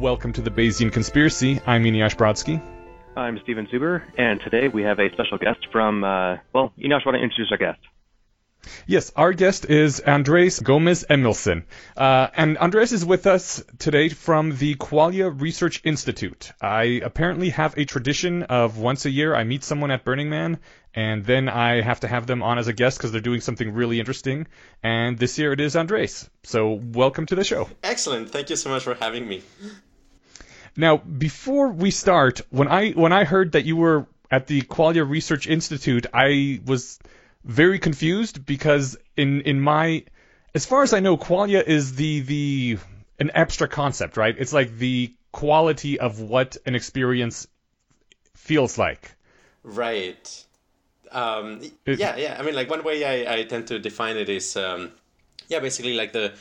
Welcome to the Bayesian Conspiracy. I'm Eneasz Brodsky. I'm Steven Zuber, and today we have a special guest from, uh, well, Eneasz, why don't you introduce our guest? Yes, our guest is Andres Gomez Emilsson. Uh, and Andres is with us today from the Qualia Research Institute. I apparently have a tradition of once a year I meet someone at Burning Man, and then I have to have them on as a guest because they're doing something really interesting. And this year it is Andres. So welcome to the show. Excellent. Thank you so much for having me. Now, before we start, when I when I heard that you were at the Qualia Research Institute, I was very confused because in in my as far as I know, qualia is the the an abstract concept, right? It's like the quality of what an experience feels like. Right. Um, it, yeah, yeah. I mean, like one way I, I tend to define it is, um, yeah, basically like the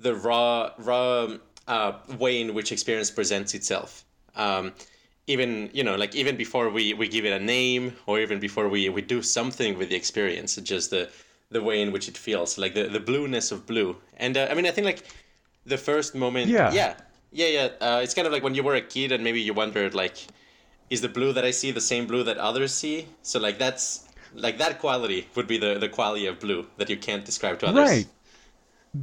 the raw raw uh, way in which experience presents itself. Um, even you know like even before we we give it a name or even before we we do something with the experience just the the way in which it feels like the the blueness of blue. And uh, i mean i think like the first moment yeah. Yeah. Yeah yeah uh, it's kind of like when you were a kid and maybe you wondered like is the blue that i see the same blue that others see? So like that's like that quality would be the the quality of blue that you can't describe to others. Right.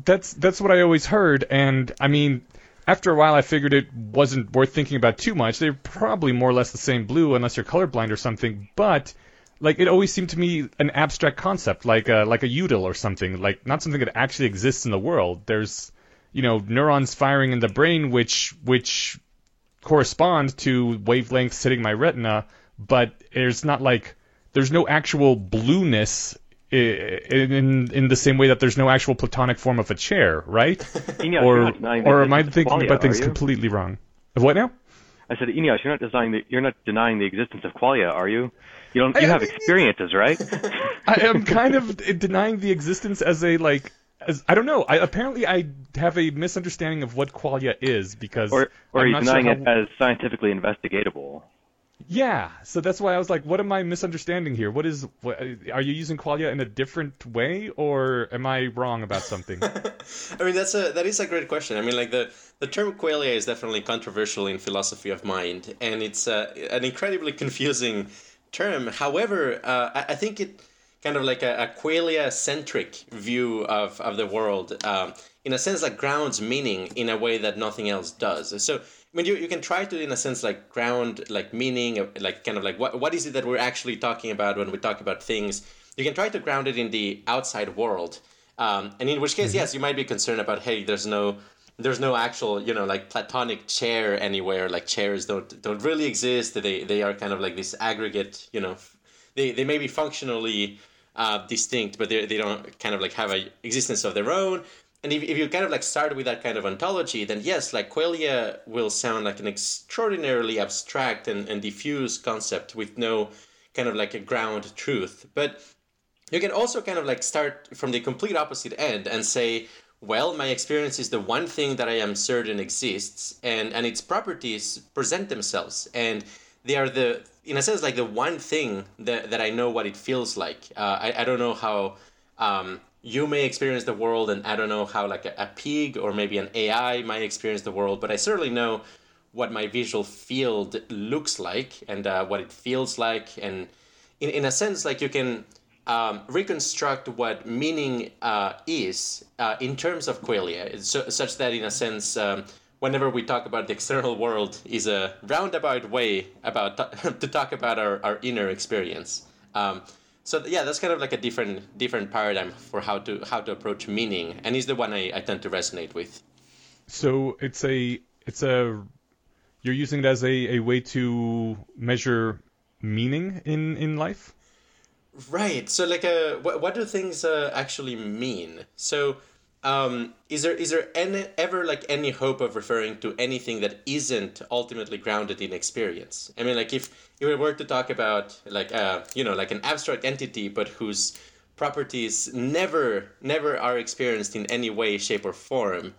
That's that's what i always heard. And i mean after a while, I figured it wasn't worth thinking about too much. They're probably more or less the same blue, unless you're colorblind or something. But like it always seemed to me an abstract concept, like a, like a UDIL or something, like not something that actually exists in the world. There's you know neurons firing in the brain, which which correspond to wavelengths hitting my retina, but there's not like there's no actual blueness Eh, in in the same way that there's no actual platonic form of a chair, right? Or or am I thinking qualia, about things completely wrong? What now? I said, Eneasz, you're not denying the, you're not denying the existence of qualia, are you? You don't. You have experiences, right? I am kind of denying the existence as a like. As, I don't know. I, apparently, I have a misunderstanding of what qualia is because. Or, or are you denying sure it as scientifically investigatable? Yeah, so that's why I was like, what am I misunderstanding here? What is? What, are you using qualia in a different way, or am I wrong about something? I mean, that's a that is a great question. I mean, like the the term qualia is definitely controversial in philosophy of mind, and it's uh, an incredibly confusing term. However, uh, I, I, think it kind of like a, a qualia centric view of of the world, um, in a sense, like grounds meaning in a way that nothing else does. So I mean, you, you can try to, in a sense, like ground, like meaning, like kind of like what what is it that we're actually talking about when we talk about things. You can try to ground it in the outside world, um, and in which case, mm-hmm. yes, you might be concerned about, hey, there's no there's no actual, you know, like platonic chair anywhere. Like chairs don't don't really exist. They they are kind of like this aggregate, you know, they they may be functionally uh, distinct, but they they don't kind of like have a existence of their own and if, if you kind of like start with that kind of ontology, then yes, like qualia will sound like an extraordinarily abstract and, and diffuse concept with no kind of like a ground truth. But you can also kind of like start from the complete opposite end and say, well, my experience is the one thing that I am certain exists, and, and its properties present themselves. And they are the, in a sense, like the one thing that, that I know what it feels like. Uh, I, I don't know how um, you may experience the world and i don't know how like a, a, pig or maybe an ai might experience the world but i certainly know what my visual field looks like and uh, what it feels like. And in, in a sense like you can um, reconstruct what meaning uh, is uh, in terms of qualia so, such that in a sense um, whenever we talk about the external world is a roundabout way about to talk about our, our inner experience. Um, so yeah that's kind of like a different different paradigm for how to how to approach meaning and is the one I, I tend to resonate with. So it's a it's a you're using it as a, a way to measure meaning in in life? Right. So like uh what, what do things uh, actually mean? So um, is there is there any, ever like any hope of referring to anything that isn't ultimately grounded in experience? I mean, like if if we were to talk about like uh, you know like an abstract entity, but whose properties never never are experienced in any way, shape, or form,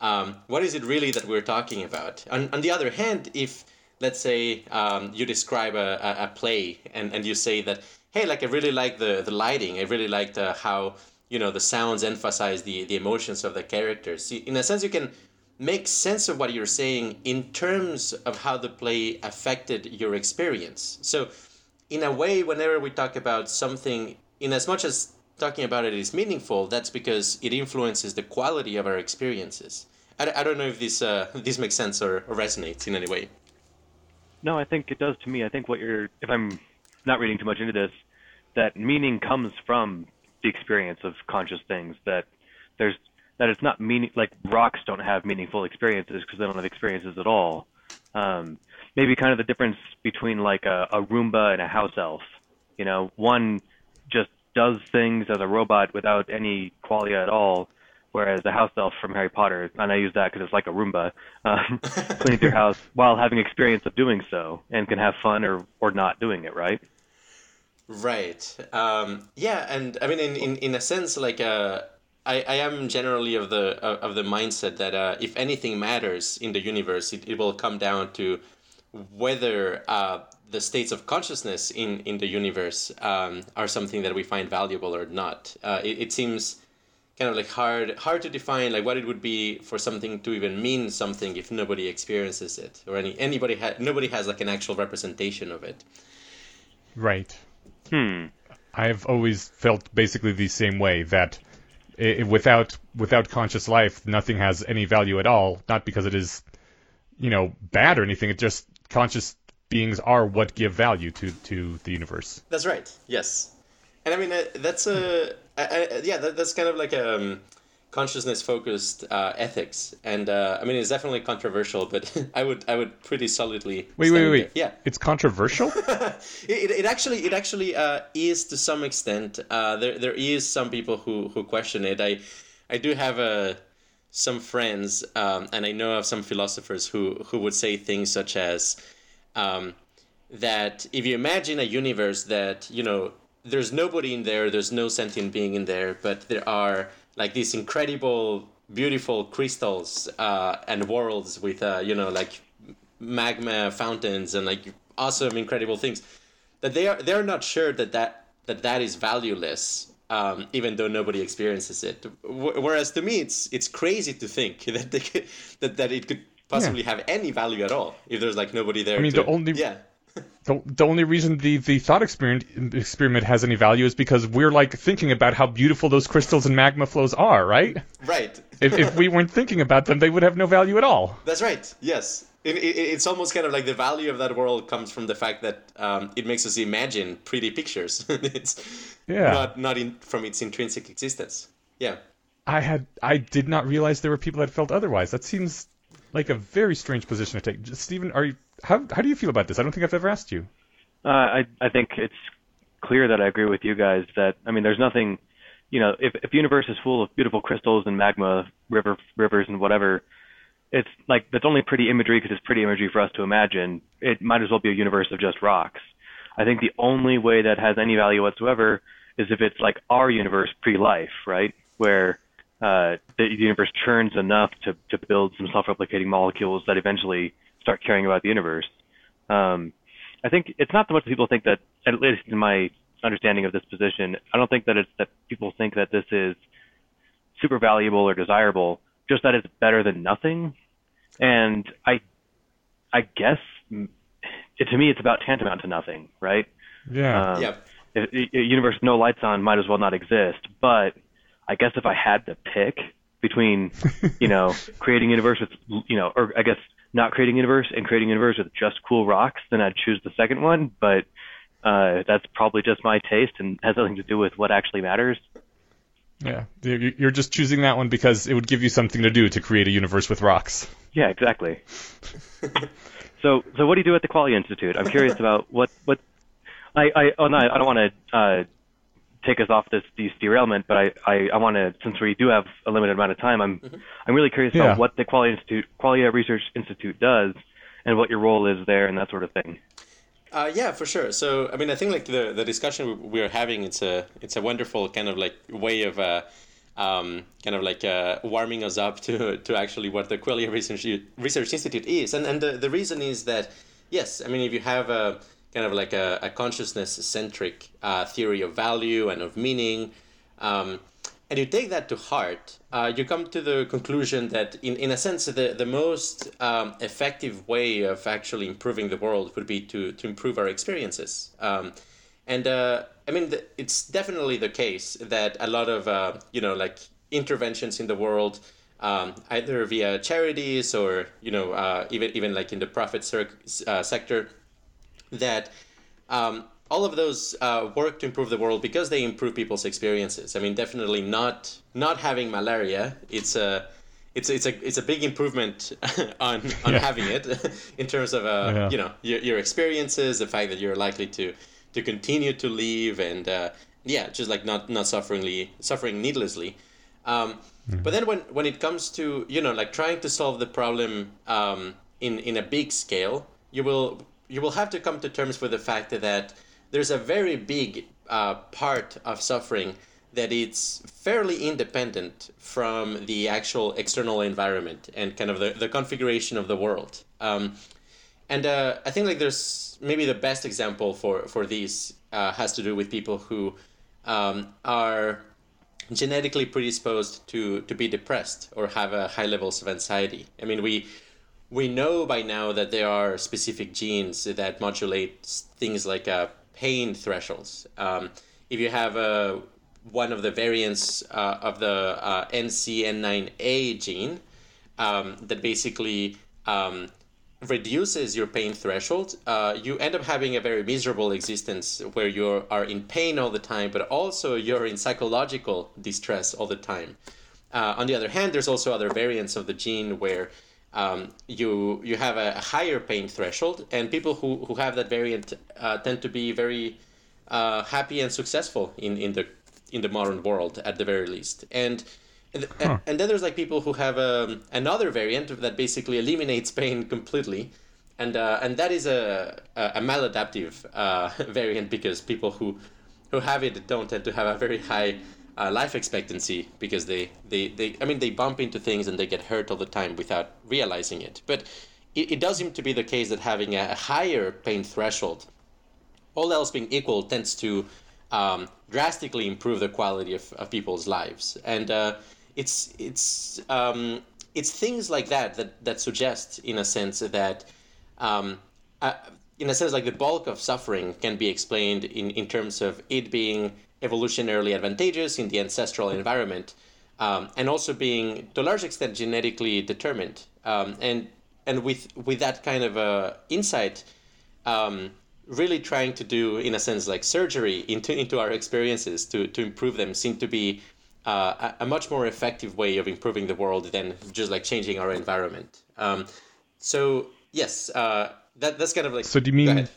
um, what is it really that we're talking about? On, on the other hand, if let's say um, you describe a, a, a play and, and you say that hey, like I really like the the lighting, I really liked uh, how you know the sounds emphasize the the emotions of the characters so in a sense you can make sense of what you're saying in terms of how the play affected your experience. So, in a way, whenever we talk about something, in as much as talking about it is meaningful, that's because it influences the quality of our experiences. I, I don't know if this uh, this makes sense or, or resonates in any way. No, I think it does to me. I think what you're, if I'm not reading too much into this, that meaning comes from the experience of conscious things. That there's that it's not meaning like rocks don't have meaningful experiences because they don't have experiences at all. Um, maybe kind of the difference between like a, a Roomba and a house elf. You know, one just does things as a robot without any qualia at all, whereas the house elf from Harry Potter, and I use that because it's like a Roomba, um, cleans your house while having experience of doing so and can have fun or or not doing it, right? Right. Um, yeah, and I mean, in, in, in a sense, like uh, I, I am generally of the of the mindset that uh, if anything matters in the universe, it, it will come down to whether uh, the states of consciousness in, in the universe um, are something that we find valuable or not. Uh, it, it seems kind of like hard hard to define like what it would be for something to even mean something if nobody experiences it or any anybody ha- nobody has like an actual representation of it. Right. Hmm. I've always felt basically the same way that i without without conscious life, nothing has any value at all. Not because it is, you know, bad or anything. It just conscious beings are what give value to to the universe. That's right. Yes, and I mean uh, that's a yeah that, that's kind of like a um, consciousness focused uh, ethics, and uh, I mean it's definitely controversial, but I would I would pretty solidly wait wait wait yeah it's controversial. it, it actually it actually uh, is to some extent. Uh, there there is some people who who question it. I I do have a uh, some friends, um, and I know of some philosophers who who would say things such as um, that if you imagine a universe that you know there's nobody in there, there's no sentient being in there, but there are like these incredible, beautiful crystals uh, and worlds with uh, you know like magma fountains and like awesome, incredible things. That they are they're not sure that that that that is valueless, um, even though nobody experiences it. W- whereas to me, it's it's crazy to think that they could, that that it could possibly yeah. have any value at all if there's like nobody there. I mean, to, the only yeah the, the only reason the, the thought experiment experiment has any value is because we're like thinking about how beautiful those crystals and magma flows are, right? Right. if, if we weren't thinking about them, they would have no value at all. That's right. Yes. It, it, it's almost kind of like the value of that world comes from the fact that um, it makes us imagine pretty pictures. it's yeah. not not in, from its intrinsic existence. Yeah. I had I did not realize there were people that felt otherwise. That seems like a very strange position to take. Steven, are you how how do you feel about this? I don't think I've ever asked you. Uh, I I think it's clear that I agree with you guys that I mean there's nothing, you know, if if universe is full of beautiful crystals and magma, river rivers and whatever, it's like that's only pretty imagery because it's pretty imagery for us to imagine. It might as well be a universe of just rocks. I think the only way that has any value whatsoever is if it's like our universe pre-life, right? Where uh, the universe churns enough to, to build some self-replicating molecules that eventually start caring about the universe. Um, I think it's not so much that people think that, at least in my understanding of this position, I don't think that it's that people think that this is super valuable or desirable, just that it's better than nothing. And I, I guess it, to me, it's about tantamount to nothing, right? Yeah. Um, yeah. a universe with no lights on might as well not exist. But I guess if I had to pick between, you know, creating universe with, you know, or I guess not creating universe and creating universe with just cool rocks, then I'd choose the second one. But uh, that's probably just my taste and has nothing to do with what actually matters. Yeah, you're just choosing that one because it would give you something to do to create a universe with rocks. Yeah, exactly. so, so what do you do at the Qualia Institute? I'm curious about what what. I I oh no, I don't want to uh, take us off this, this derailment, but I, I, I want to, since we do have a limited amount of time, I'm, mm-hmm. I'm really curious yeah. about what the Quality Institute, Qualia Research Institute does and what your role is there and that sort of thing. Uh, yeah, for sure. So, I mean, I think like the, the discussion we are having, it's a it's a wonderful kind of like way of uh, um, kind of like uh, warming us up to to actually what the Qualia Research Research Institute is, and and the, the reason is that yes, I mean, if you have a kind of like a, a consciousness centric uh, theory of value and of meaning. Um, and you take that to heart, uh, you come to the conclusion that, in, in a sense, the, the most um, effective way of actually improving the world would be to, to improve our experiences. Um, and uh, I mean, the, it's definitely the case that a lot of, uh, you know, like interventions in the world, um, either via charities or, you know, uh, even, even like in the profit uh, sector, that um, all of those uh, work to improve the world because they improve people's experiences. I mean, definitely not not having malaria. It's a it's it's a it's a big improvement on on yeah. having it in terms of uh, yeah. you know your, your experiences, the fact that you're likely to to continue to live, and uh, yeah, just like not not suffering suffering needlessly. Um, mm. But then when when it comes to you know like trying to solve the problem um, in in a big scale, you will you will have to come to terms with the fact that there's a very big uh, part of suffering that it's fairly independent from the actual external environment and kind of the, the configuration of the world. Um, and uh, I think like there's maybe the best example for for these uh, has to do with people who um, are genetically predisposed to to be depressed or have high levels of anxiety. I mean we we know by now that there are specific genes that modulate things like uh, pain thresholds. Um, if you have a, one of the variants uh, of the uh, SCN9A gene um, that basically um, reduces your pain threshold, uh, you end up having a very miserable existence where you are in pain all the time, but also you're in psychological distress all the time. Uh, on the other hand, there's also other variants of the gene where um, you you have a higher pain threshold, and people who, who have that variant uh, tend to be very uh, happy and successful in, in the in the modern world at the very least. And and, huh. and then there's like people who have um, another variant that basically eliminates pain completely, and uh, and that is a a, maladaptive uh, variant because people who who have it don't tend to have a very high uh, life expectancy because they, they, they, I mean, they bump into things and they get hurt all the time without realizing it. But it, it does seem to be the case that having a higher pain threshold, all else being equal, tends to um, drastically improve the quality of, of people's lives. And uh, it's, it's, um, it's things like that, that that suggest, in a sense, that um, uh, in a sense, like the bulk of suffering can be explained in, in terms of it being evolutionarily advantageous in the ancestral environment, um, and also being to a large extent genetically determined. Um, and and with with that kind of uh, insight, um, really trying to do in a sense like surgery into into our experiences to to improve them seem to be uh, a, a, much more effective way of improving the world than just like changing our environment. Um, so yes, uh, that that's kind of like. So do you mean?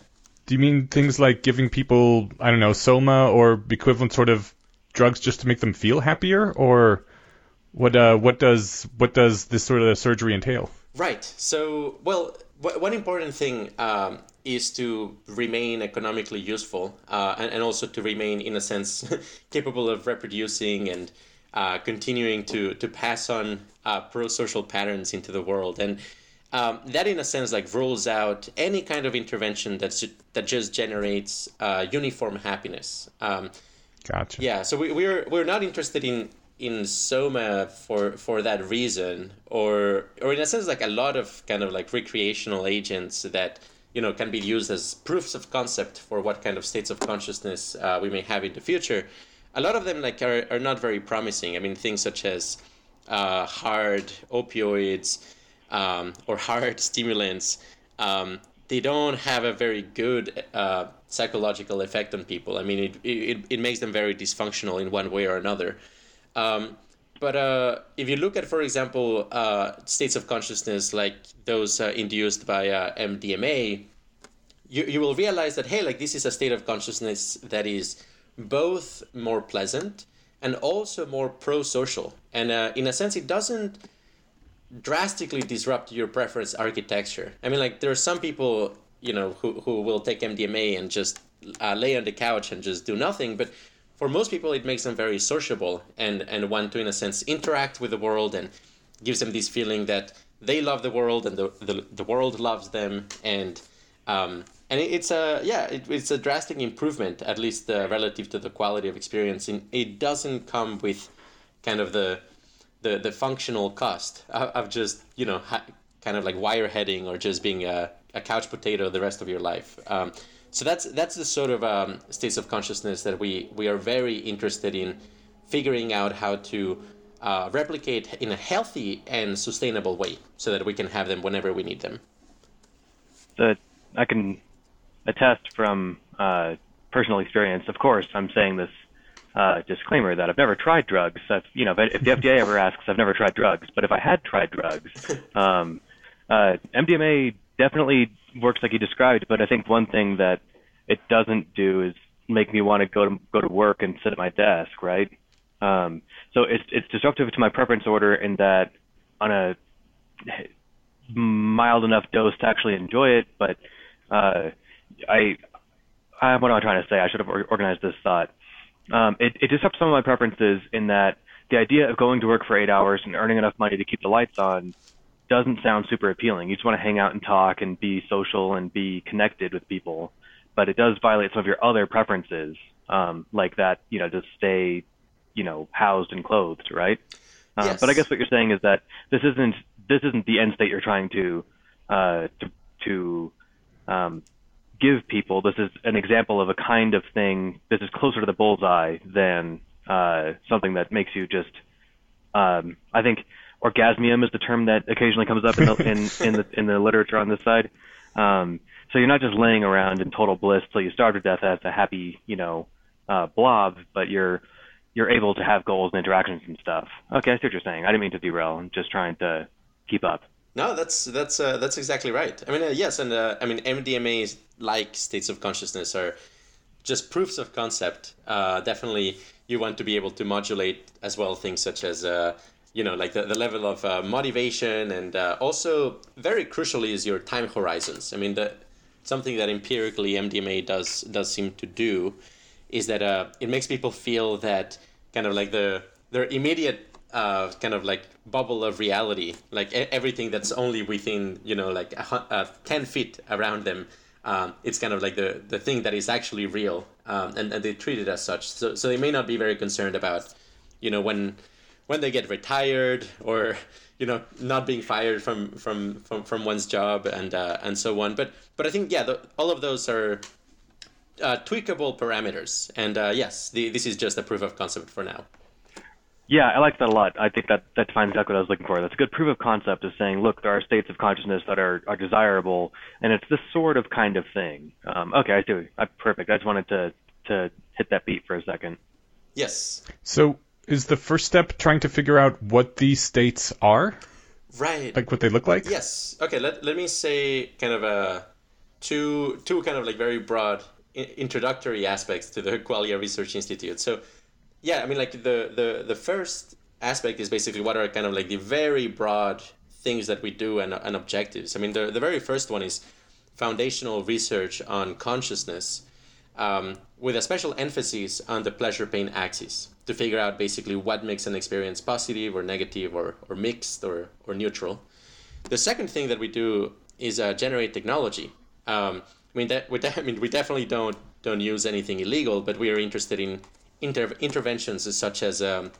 Do you mean things like giving people, I don't know, soma or equivalent sort of drugs just to make them feel happier, or what? Uh, what does what does this sort of surgery entail? Right. So, well, w- one important thing um, is to remain economically useful, uh, and, and also to remain, in a sense, capable of reproducing and uh, continuing to to pass on uh, pro-social patterns into the world. And um, that in a sense like rules out any kind of intervention that's that just generates uh, uniform happiness. Um, gotcha. Yeah, so we, we're we're not interested in in soma for for that reason, or or in a sense like a lot of kind of like recreational agents that you know can be used as proofs of concept for what kind of states of consciousness uh, we may have in the future. A lot of them like are, are not very promising. I mean things such as uh, hard opioids um, or hard stimulants, um, they don't have a very good uh, psychological effect on people. I mean, it, it, it makes them very dysfunctional in one way or another. Um, but uh, if you look at, for example, uh, states of consciousness like those uh, induced by uh, MDMA, you, you will realize that, hey, like this is a state of consciousness that is both more pleasant and also more pro social. And uh, in a sense, it doesn't drastically disrupt your preference architecture. I mean, like there are some people, you know, who, who will take MDMA and just uh, lay on the couch and just do nothing. But for most people, it makes them very sociable and, and want to, in a sense, interact with the world and gives them this feeling that they love the world and the, the, the world loves them. And um, and it's a yeah, it, it's a drastic improvement, at least uh, relative to the quality of experience. And it doesn't come with kind of the the, the functional cost of just you know kind of like wireheading or just being a, a couch potato the rest of your life. Um, so that's that's the sort of um, states of consciousness that we we are very interested in figuring out how to uh, replicate in a healthy and sustainable way, so that we can have them whenever we need them. The I can attest from uh, personal experience. Of course, I'm saying this uh, disclaimer that I've never tried drugs. I've, you know, if the FDA ever asks, I've never tried drugs. But if I had tried drugs, um, uh, MDMA definitely works like you described. But I think one thing that it doesn't do is make me want to go to go to work and sit at my desk, right? Um, so it's it's disruptive to my preference order in that on a mild enough dose to actually enjoy it, but uh, I, I what am I trying to say? I should have organized this thought. Um, it, it disrupts some of my preferences in that the idea of going to work for eight hours and earning enough money to keep the lights on doesn't sound super appealing. You just want to hang out and talk and be social and be connected with people, but it does violate some of your other preferences, um, like that, you know, to stay, you know, housed and clothed, right? Uh, yes. But I guess what you're saying is that this isn't this isn't the end state you're trying to uh, to, to um, give people. This is an example of a kind of thing. This is closer to the bullseye than uh, something that makes you just. Um, I think orgasmium is the term that occasionally comes up in the in, in the in the literature on this side. Um, so you're not just laying around in total bliss till you starve to death as a happy, you know, uh, blob, but you're you're able to have goals and interactions and stuff. Okay, I see what you're saying. I didn't mean to derail. I'm just trying to keep up. No, that's that's uh, that's exactly right. I mean, uh, yes, and uh, I mean MDMA like states of consciousness are just proofs of concept. Uh, definitely, you want to be able to modulate as well things such as uh, you know like the, the level of uh, motivation and also very crucially is your time horizons. I mean, the something that empirically MDMA does does seem to do is that it makes people feel that kind of like the their immediate uh, kind of like bubble of reality, like everything that's only within you know like uh, ten feet around them. Um, it's kind of like the the thing that is actually real, um, and, and they treat it as such. So so they may not be very concerned about, you know, when when they get retired or you know not being fired from from from, from one's job and uh, and so on. But but I think yeah, the, all of those are uh, tweakable parameters, and uh, yes, the, this is just a proof of concept for now. Yeah, I like that a lot. I think that that defines exactly what I was looking for. That's a good proof of concept of saying, look, there are states of consciousness that are, are desirable, and it's this sort of kind of thing. Um, okay, I see. I, perfect. I just wanted to to hit that beat for a second. Yes. So, is the first step trying to figure out what these states are? Right. Like what they look like? Yes. Okay. Let let me say kind of a two two kind of like very broad introductory aspects to the Qualia Research Institute. So yeah, I mean, like the the the first aspect is basically what are kind of like the very broad things that we do and, and objectives. I mean, the the very first one is foundational research on consciousness, um, with a special emphasis on the pleasure pain axis to figure out basically what makes an experience positive or negative or, or mixed or, or neutral. The second thing that we do is uh, generate technology. Um, I mean that we de- I mean we definitely don't don't use anything illegal, but we are interested in inter- interventions such as um,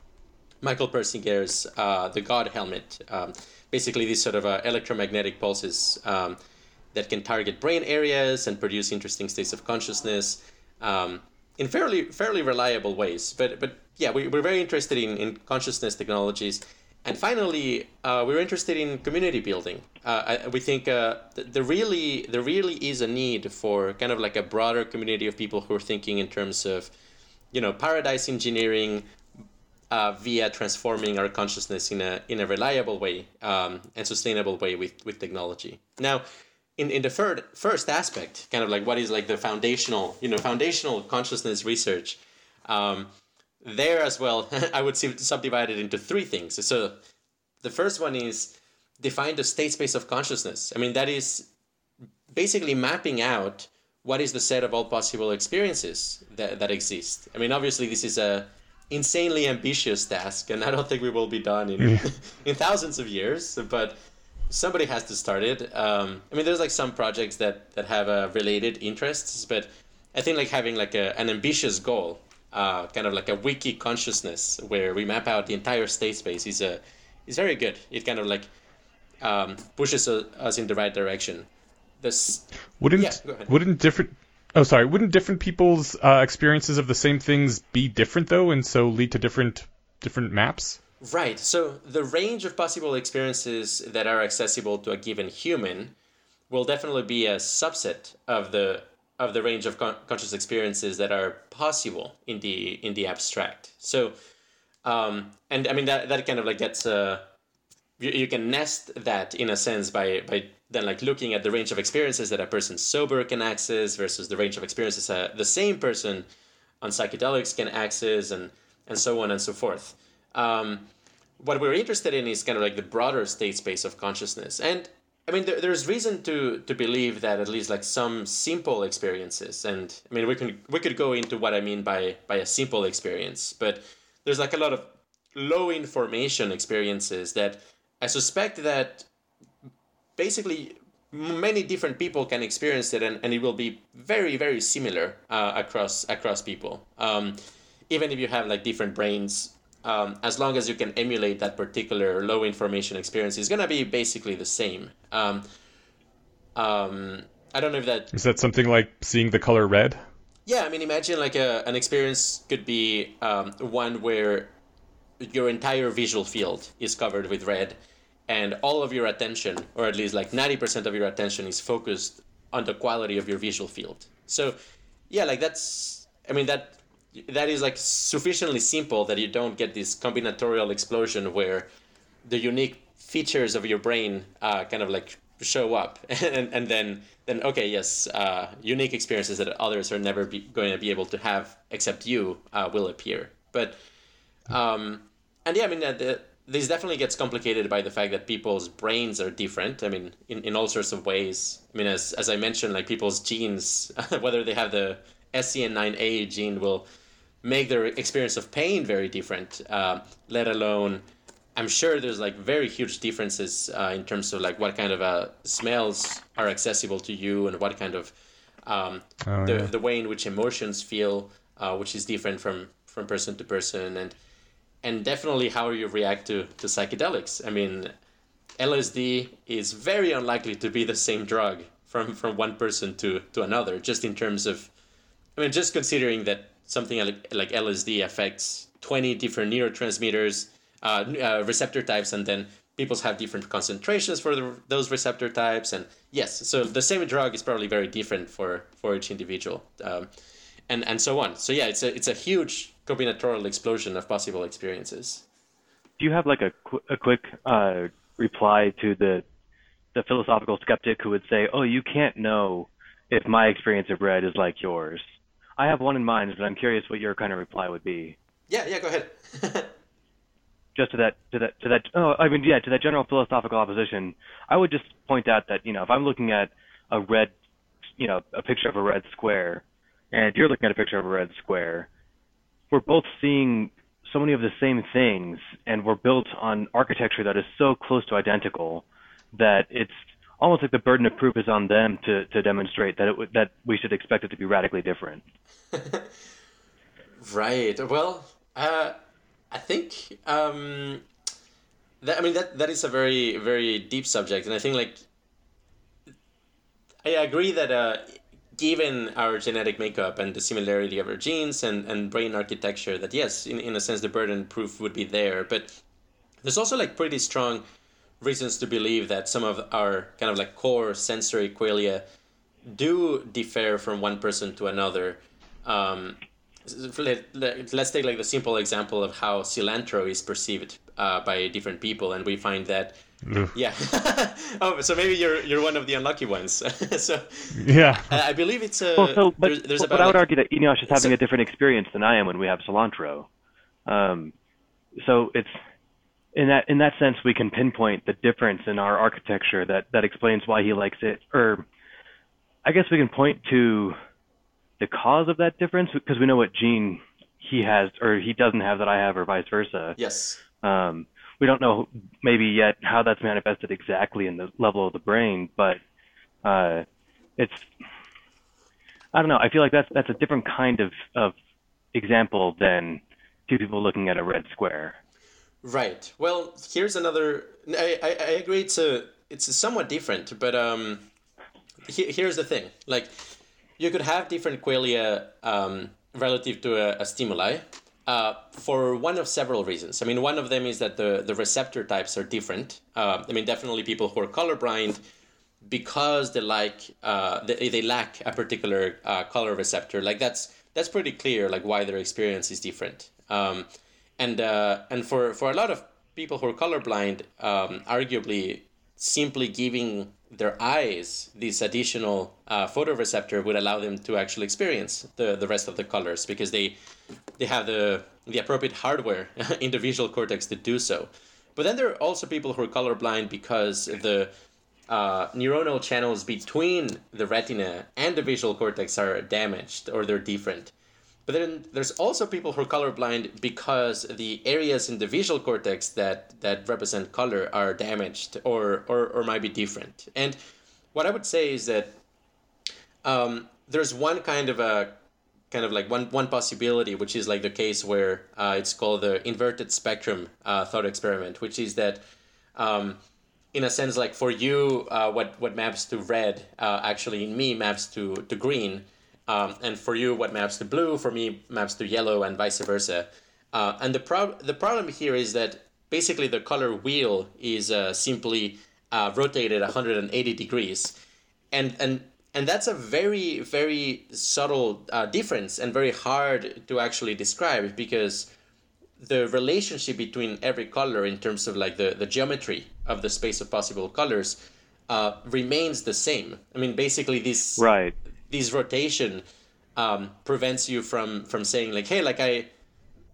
Michael Persinger's uh, the God helmet. Um, basically, these sort of uh, electromagnetic pulses um, that can target brain areas and produce interesting states of consciousness um, in fairly fairly reliable ways. But but yeah, we, we're very interested in, in consciousness technologies. And finally, uh, we're interested in community building. Uh, I, we think uh, there really there really is a need for kind of like a broader community of people who are thinking in terms of you know, paradise engineering uh, via transforming our consciousness in a in a reliable way um, and sustainable way with with technology. Now, in in the third first aspect, kind of like what is like the foundational, you know, foundational consciousness research. Um, there as well, I would subdivide it into three things. So, the first one is define the state space of consciousness. I mean, that is basically mapping out what is the set of all possible experiences that, that exist? I mean, obviously, this is a insanely ambitious task, and I don't think we will be done in in thousands of years. But somebody has to start it. Um, I mean, there's like some projects that that have uh, related interests, but I think like having like a, an ambitious goal uh, kind of like a wiki consciousness where we map out the entire state space is a is very good. It kind of like um, pushes us in the right direction. This wouldn't yeah, wouldn't different oh sorry wouldn't different people's uh, experiences of the same things be different though and so lead to different different maps? Right. So the range of possible experiences that are accessible to a given human will definitely be a subset of the of the range of con- conscious experiences that are possible in the in the abstract. So, um, and I mean that that kind of like gets uh, you, you can nest that in a sense by by then like looking at the range of experiences that a person sober can access versus the range of experiences uh, the same person on psychedelics can access and and so on and so forth. Um, what we're interested in is kind of like the broader state space of consciousness and I mean, there, there's reason to to believe that at least like some simple experiences, and I mean, we can we could go into what I mean by by a simple experience, but there's like a lot of low information experiences that I suspect that basically many different people can experience it, and, and it will be very very similar uh, across across people. Um, even if you have like different brains um, as long as you can emulate that particular low information experience, it's gonna be basically the same. Um, um, I don't know if that is that something like seeing the color red. Yeah, I mean, imagine like a, an experience could be um, one where your entire visual field is covered with red, and all of your attention, or at least like ninety percent of your attention, is focused on the quality of your visual field. So, yeah, like that's. I mean that that is like sufficiently simple that you don't get this combinatorial explosion where the unique features of your brain uh, kind of like show up and, and then then okay yes uh, unique experiences that others are never be, going to be able to have except you uh, will appear but um, and yeah i mean uh, the, this definitely gets complicated by the fact that people's brains are different i mean in, in all sorts of ways i mean as, as i mentioned like people's genes whether they have the SCN9A gene will make their experience of pain very different. Uh, let alone, I'm sure there's like very huge differences uh, in terms of like what kind of uh, smells are accessible to you and what kind of um, oh, the yeah. the way in which emotions feel, uh, which is different from from person to person, and and definitely how you react to to psychedelics. I mean, LSD is very unlikely to be the same drug from from one person to to another, just in terms of I mean, just considering that something like, like LSD affects 20 different neurotransmitters, uh, uh, receptor types, and then people have different concentrations for the, those receptor types. And yes, so the same drug is probably very different for, for each individual, um, and, and so on. So yeah, it's a, it's a huge combinatorial explosion of possible experiences. Do you have like a, qu- a quick uh, reply to the the philosophical skeptic who would say, "Oh, you can't know if my experience of red is like yours." I have one in mind, but I'm curious what your kind of reply would be. Yeah, yeah, go ahead. just to that, to that, to that. Oh, I mean, yeah, to that general philosophical opposition, I would just point out that you know, if I'm looking at a red, you know, a picture of a red square, and you're looking at a picture of a red square, we're both seeing so many of the same things, and we're built on architecture that is so close to identical that it's almost like the burden of proof is on them to, to demonstrate that it that we should expect it to be radically different. right. Well, uh, I think um, that I mean that that is a very very deep subject, and I think like I agree that uh, given our genetic makeup and the similarity of our genes and, and brain architecture, that yes, in, in a sense, the burden proof would be there. But there's also like pretty strong reasons to believe that some of our kind of like core sensory qualia do differ from one person to another. Um, let, us take like the simple example of how cilantro is perceived uh, by different people, and we find that. Yeah. oh, so maybe you're you're one of the unlucky ones. so yeah, I believe it's a. Well, so, but, there's, there's but, but I would like, argue that Eneasz is having so, a different experience than I am when we have cilantro. Um, so it's in that in that sense, we can pinpoint the difference in our architecture that that explains why he likes it. Or I guess we can point to the cause of that difference because we know what gene he has or he doesn't have that I have, or vice versa. Yes. Um, we don't know maybe yet how that's manifested exactly in the level of the brain, but uh, it's I don't know. I feel like that's that's a different kind of of example than two people looking at a red square. Right. Well, here's another. I, I, I agree. It's a it's somewhat different, but um, he, here's the thing. Like, you could have different qualia um, relative to a, a stimuli. Uh, for one of several reasons. I mean, one of them is that the, the receptor types are different. Uh, I mean, definitely people who are colorblind, because they like uh, they, they lack a particular uh, color receptor. Like that's that's pretty clear. Like why their experience is different. Um, and uh, and for for a lot of people who are colorblind, um, arguably simply giving their eyes this additional uh, photoreceptor would allow them to actually experience the, the rest of the colors because they they have the the appropriate hardware in the visual cortex to do so. But then there are also people who are colorblind because the uh, neuronal channels between the retina and the visual cortex are damaged or they're different. But then there's also people who are colorblind because the areas in the visual cortex that, that represent color are damaged or, or, or might be different. And what I would say is that um, there's one kind of a kind of like one one possibility, which is like the case where uh, it's called the inverted spectrum uh, thought experiment, which is that um, in a sense like for you uh, what what maps to red uh, actually in me maps to to green um, and for you, what maps to blue, for me, maps to yellow, and vice versa. Uh, and the, pro- the problem here is that basically the color wheel is uh, simply uh, rotated 180 degrees. And, and, and that's a very, very subtle uh, difference and very hard to actually describe because the relationship between every color in terms of like the, the geometry of the space of possible colors uh, remains the same. I mean, basically, this right this rotation um, prevents you from from saying like, hey, like I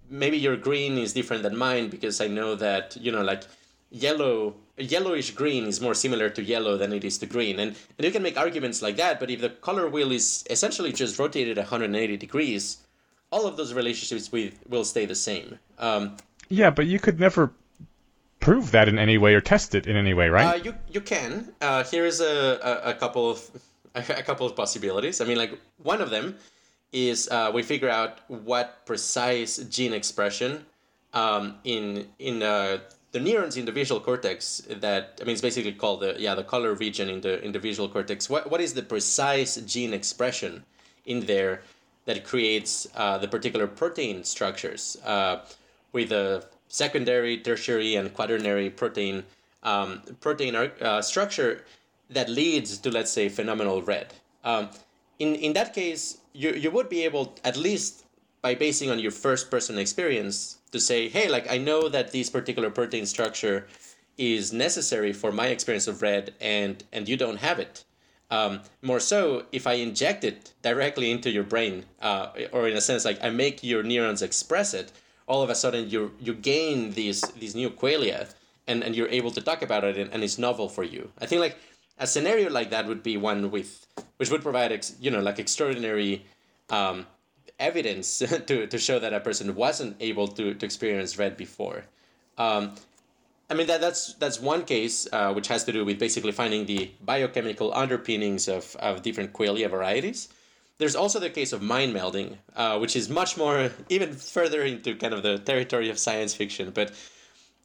maybe your green is different than mine because I know that you know like yellow yellowish green is more similar to yellow than it is to green. And, and you can make arguments like that but if the color wheel is essentially just rotated 180 degrees all of those relationships with, will stay the same. Um, yeah but you could never prove that in any way or test it in any way right? Uh, you, you can. Uh, here is a, a, a couple of a couple of possibilities. I mean, like one of them is uh, we figure out what precise gene expression um, in in uh, the neurons in the visual cortex that I mean it's basically called the yeah the color region in the in the visual cortex. What what is the precise gene expression in there that creates uh, the particular protein structures uh, with a secondary, tertiary, and quaternary protein um, protein uh, structure that leads to let's say phenomenal red. Um, in in that case, you you would be able at least by basing on your first person experience to say, hey, like I know that this particular protein structure is necessary for my experience of red, and and you don't have it. Um, more so, if I inject it directly into your brain, uh, or in a sense, like I make your neurons express it, all of a sudden you you gain these these new qualia, and, and you're able to talk about it, and, and it's novel for you. I think like a scenario like that would be one with which would provide ex, you know like extraordinary um, evidence to, to show that a person wasn't able to, to experience red before. Um, i mean that that's that's one case uh, which has to do with basically finding the biochemical underpinnings of, of different qualia varieties. There's also the case of mind melding uh, which is much more even further into kind of the territory of science fiction. But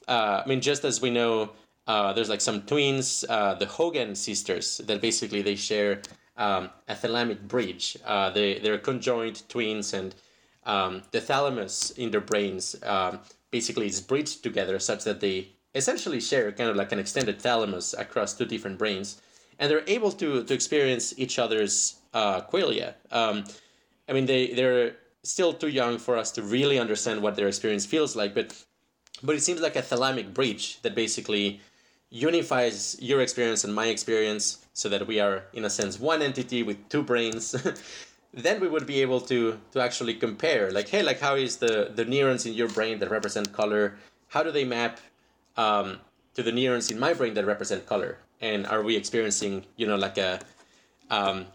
uh, i mean just as we know uh, there's like some twins, uh, the Hogan sisters, that basically they share um, a thalamic bridge. Uh, they they're conjoined twins, and um, the thalamus in their brains um, basically is bridged together such that they essentially share kind of like an extended thalamus across two different brains, and they're able to to experience each other's uh, qualia. Um, I mean, they they're still too young for us to really understand what their experience feels like, but but it seems like a thalamic bridge that basically unifies your experience and my experience so that we are in a sense one entity with two brains then we would be able to to actually compare. Like hey like how is the the neurons in your brain that represent color? How do they map um, to the neurons in my brain that represent color? And are we experiencing you know like a um,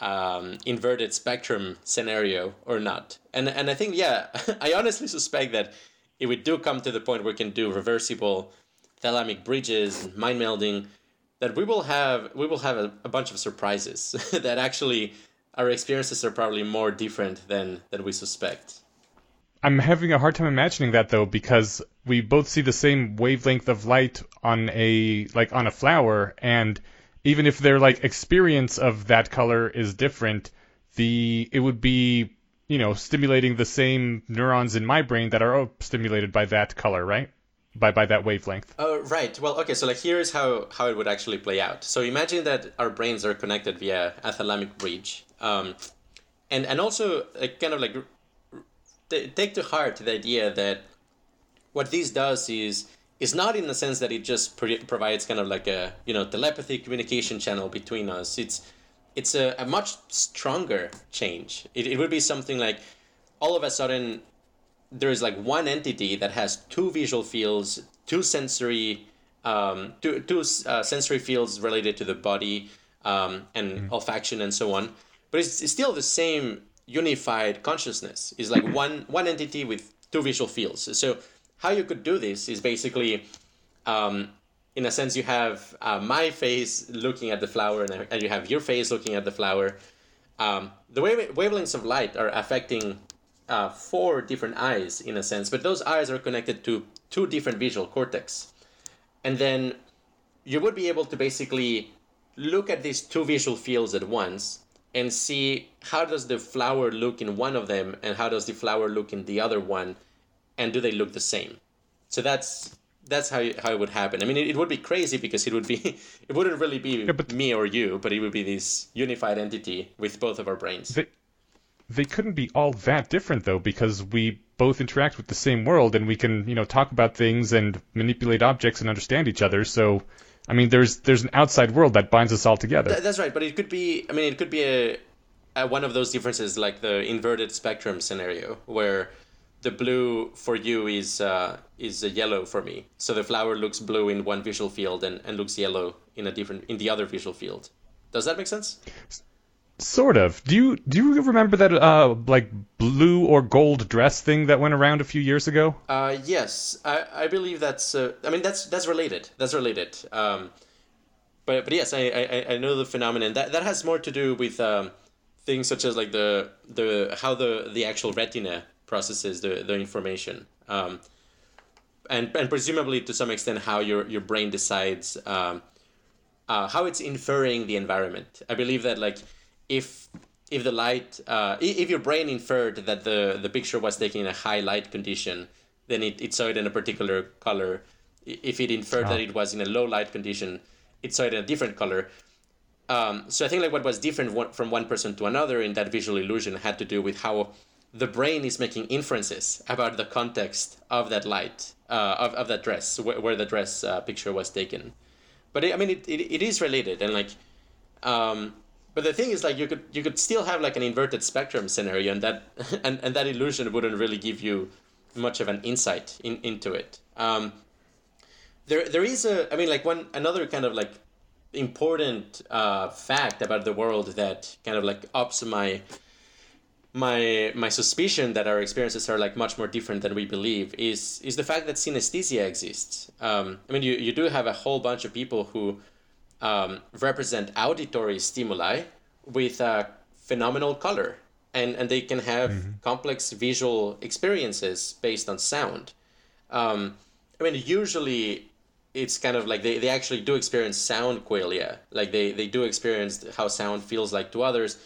um, inverted spectrum scenario or not? And and i think yeah i honestly suspect that if we do come to the point where we can do reversible thalamic bridges, mind melding, that we will have we will have a, a bunch of surprises that actually our experiences are probably more different than than we suspect. I'm having a hard time imagining that though because we both see the same wavelength of light on a like on a flower and even if their like experience of that color is different, the it would be you know stimulating the same neurons in my brain that are oh, stimulated by that color, right? By by that wavelength. Oh, right. Well, okay. So like here's how how it would actually play out. So imagine that our brains are connected via a thalamic bridge, um, and and also like, kind of like take to heart the idea that what this does is is not in the sense that it just pre- provides kind of like a you know telepathy communication channel between us. It's it's a, a much stronger change. It, it would be something like all of a sudden there is like one entity that has two visual fields, two sensory, um, two, two uh, sensory fields related to the body um, and mm. olfaction and so on. But it's, it's still the same unified consciousness. It's like one one entity with two visual fields. So how you could do this is basically um, in a sense you have uh, my face looking at the flower and, and, you have your face looking at the flower um, the wave- wavelengths of light are affecting uh, four different eyes in a sense but those eyes are connected to two different visual cortex and then you would be able to basically look at these two visual fields at once and see how does the flower look in one of them and how does the flower look in the other one and do they look the same so that's that's how how it would happen. I mean, it, it would be crazy because it would be it wouldn't really be yeah, but me or you, but it would be this unified entity with both of our brains. They couldn't be all that different though, because we both interact with the same world and we can you know talk about things and manipulate objects and understand each other. So, I mean, there's there's an outside world that binds us all together. Th- that's right, but it could be. I mean, it could be a, a one of those differences like the inverted spectrum scenario where the blue for you is uh, is a yellow for me. So the flower looks blue in one visual field and, and looks yellow in a different in the other visual field. Does that make sense? Sort of. Do you do you remember that uh like blue or gold dress thing that went around a few years ago? Uh yes, I, I believe that's uh, I mean that's that's related. That's related. Um, but but yes, I, I I know the phenomenon. That that has more to do with um, things such as like the the how the the actual retina processes the, the information. Um, and, and presumably to some extent how your, your brain decides um, uh, how it's inferring the environment. I believe that like if if the light uh, if your brain inferred that the, the picture was taken in a high light condition, then it, it saw it in a particular color. If it inferred oh. that it was in a low light condition, it saw it in a different color. Um, so I think like what was different from one person to another in that visual illusion had to do with how the brain is making inferences about the context of that light, uh, of, of that dress, where, where the dress uh, picture was taken. But it, I mean, it, it, it is related, and like, um, but the thing is, like, you could you could still have like an inverted spectrum scenario, and that and, and that illusion wouldn't really give you much of an insight in, into it. Um, there there is a, I mean, like one another kind of like important uh, fact about the world that kind of like ups my my my suspicion that our experiences are like much more different than we believe is is the fact that synesthesia exists. Um, I mean, you, you do have a whole bunch of people who um, represent auditory stimuli with a phenomenal color, and and they can have mm-hmm. complex visual experiences based on sound. Um, I mean, usually it's kind of like they, they actually do experience sound qualia, like they, they do experience how sound feels like to others.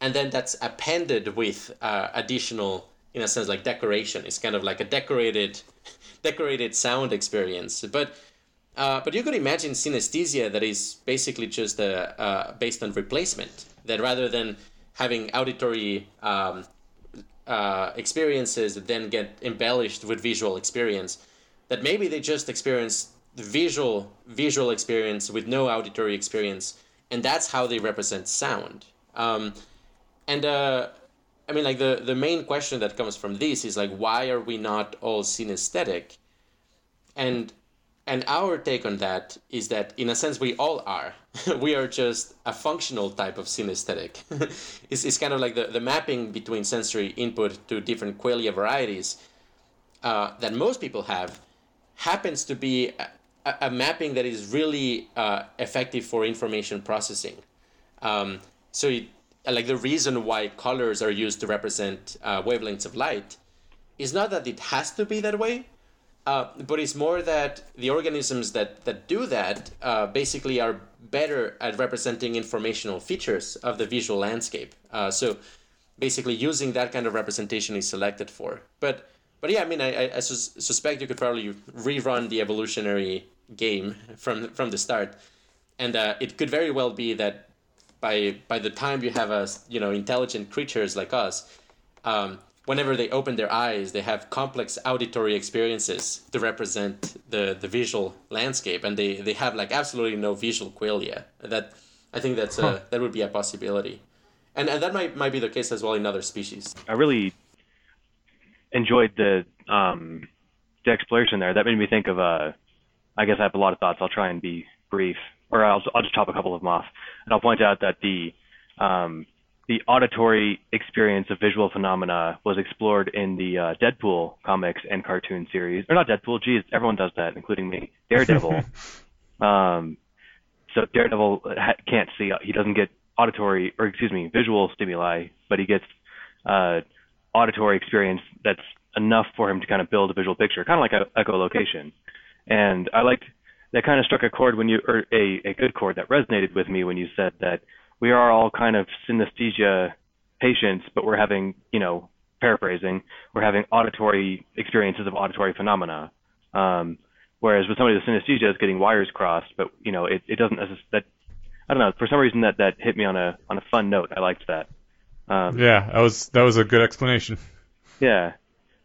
And then that's appended with uh, additional in a sense like decoration. It's kind of like a decorated decorated sound experience. But uh, but you could imagine synesthesia that is basically just uh, uh based on replacement that rather than having auditory um, uh, experiences that then get embellished with visual experience that maybe they just experience visual visual experience with no auditory experience and that's how they represent sound um, and uh, I mean, like the the main question that comes from this is like, why are we not all synesthetic? And and our take on that is that in a sense we all are. we are just a functional type of synesthetic. it's, it's kind of like the, the mapping between sensory input to different qualia varieties uh, that most people have happens to be a, a mapping that is really uh, effective for information processing. Um, so it, like the reason why colors are used to represent uh, wavelengths of light is not that it has to be that way, uh, but it's more that the organisms that, that do that uh, basically are better at representing informational features of the visual landscape. Uh, so basically using that kind of representation is selected for. But but yeah, I mean, I, I sus- suspect you could probably rerun the evolutionary game from from the start, and uh, it could very well be that by by the time you have a you know intelligent creatures like us, um, whenever they open their eyes, they have complex auditory experiences to represent the the visual landscape, and they they have like absolutely no visual qualia. That I think that's a, that would be a possibility, and and that might might be the case as well in other species. I really enjoyed the um, the exploration there. That made me think of uh, I guess I have a lot of thoughts. I'll try and be brief, or I'll I'll just chop a couple of them off, and I'll point out that the um, the auditory experience of visual phenomena was explored in the uh, Deadpool comics and cartoon series, or not Deadpool. Geez, everyone does that, including me. Daredevil. um, so Daredevil ha- can't see. He doesn't get auditory, or excuse me, visual stimuli, but he gets uh, auditory experience that's enough for him to kind of build a visual picture, kind of like a echolocation. And I liked that kind of struck a chord when you, or a, a good chord that resonated with me when you said that we are all kind of synesthesia patients, but we're having, you know, paraphrasing, we're having auditory experiences of auditory phenomena. Um, whereas with somebody with synesthesia, it's getting wires crossed, but you know, it, it doesn't that I don't know. For some reason, that that hit me on a on a fun note. I liked that. Um, yeah, that was that was a good explanation. Yeah,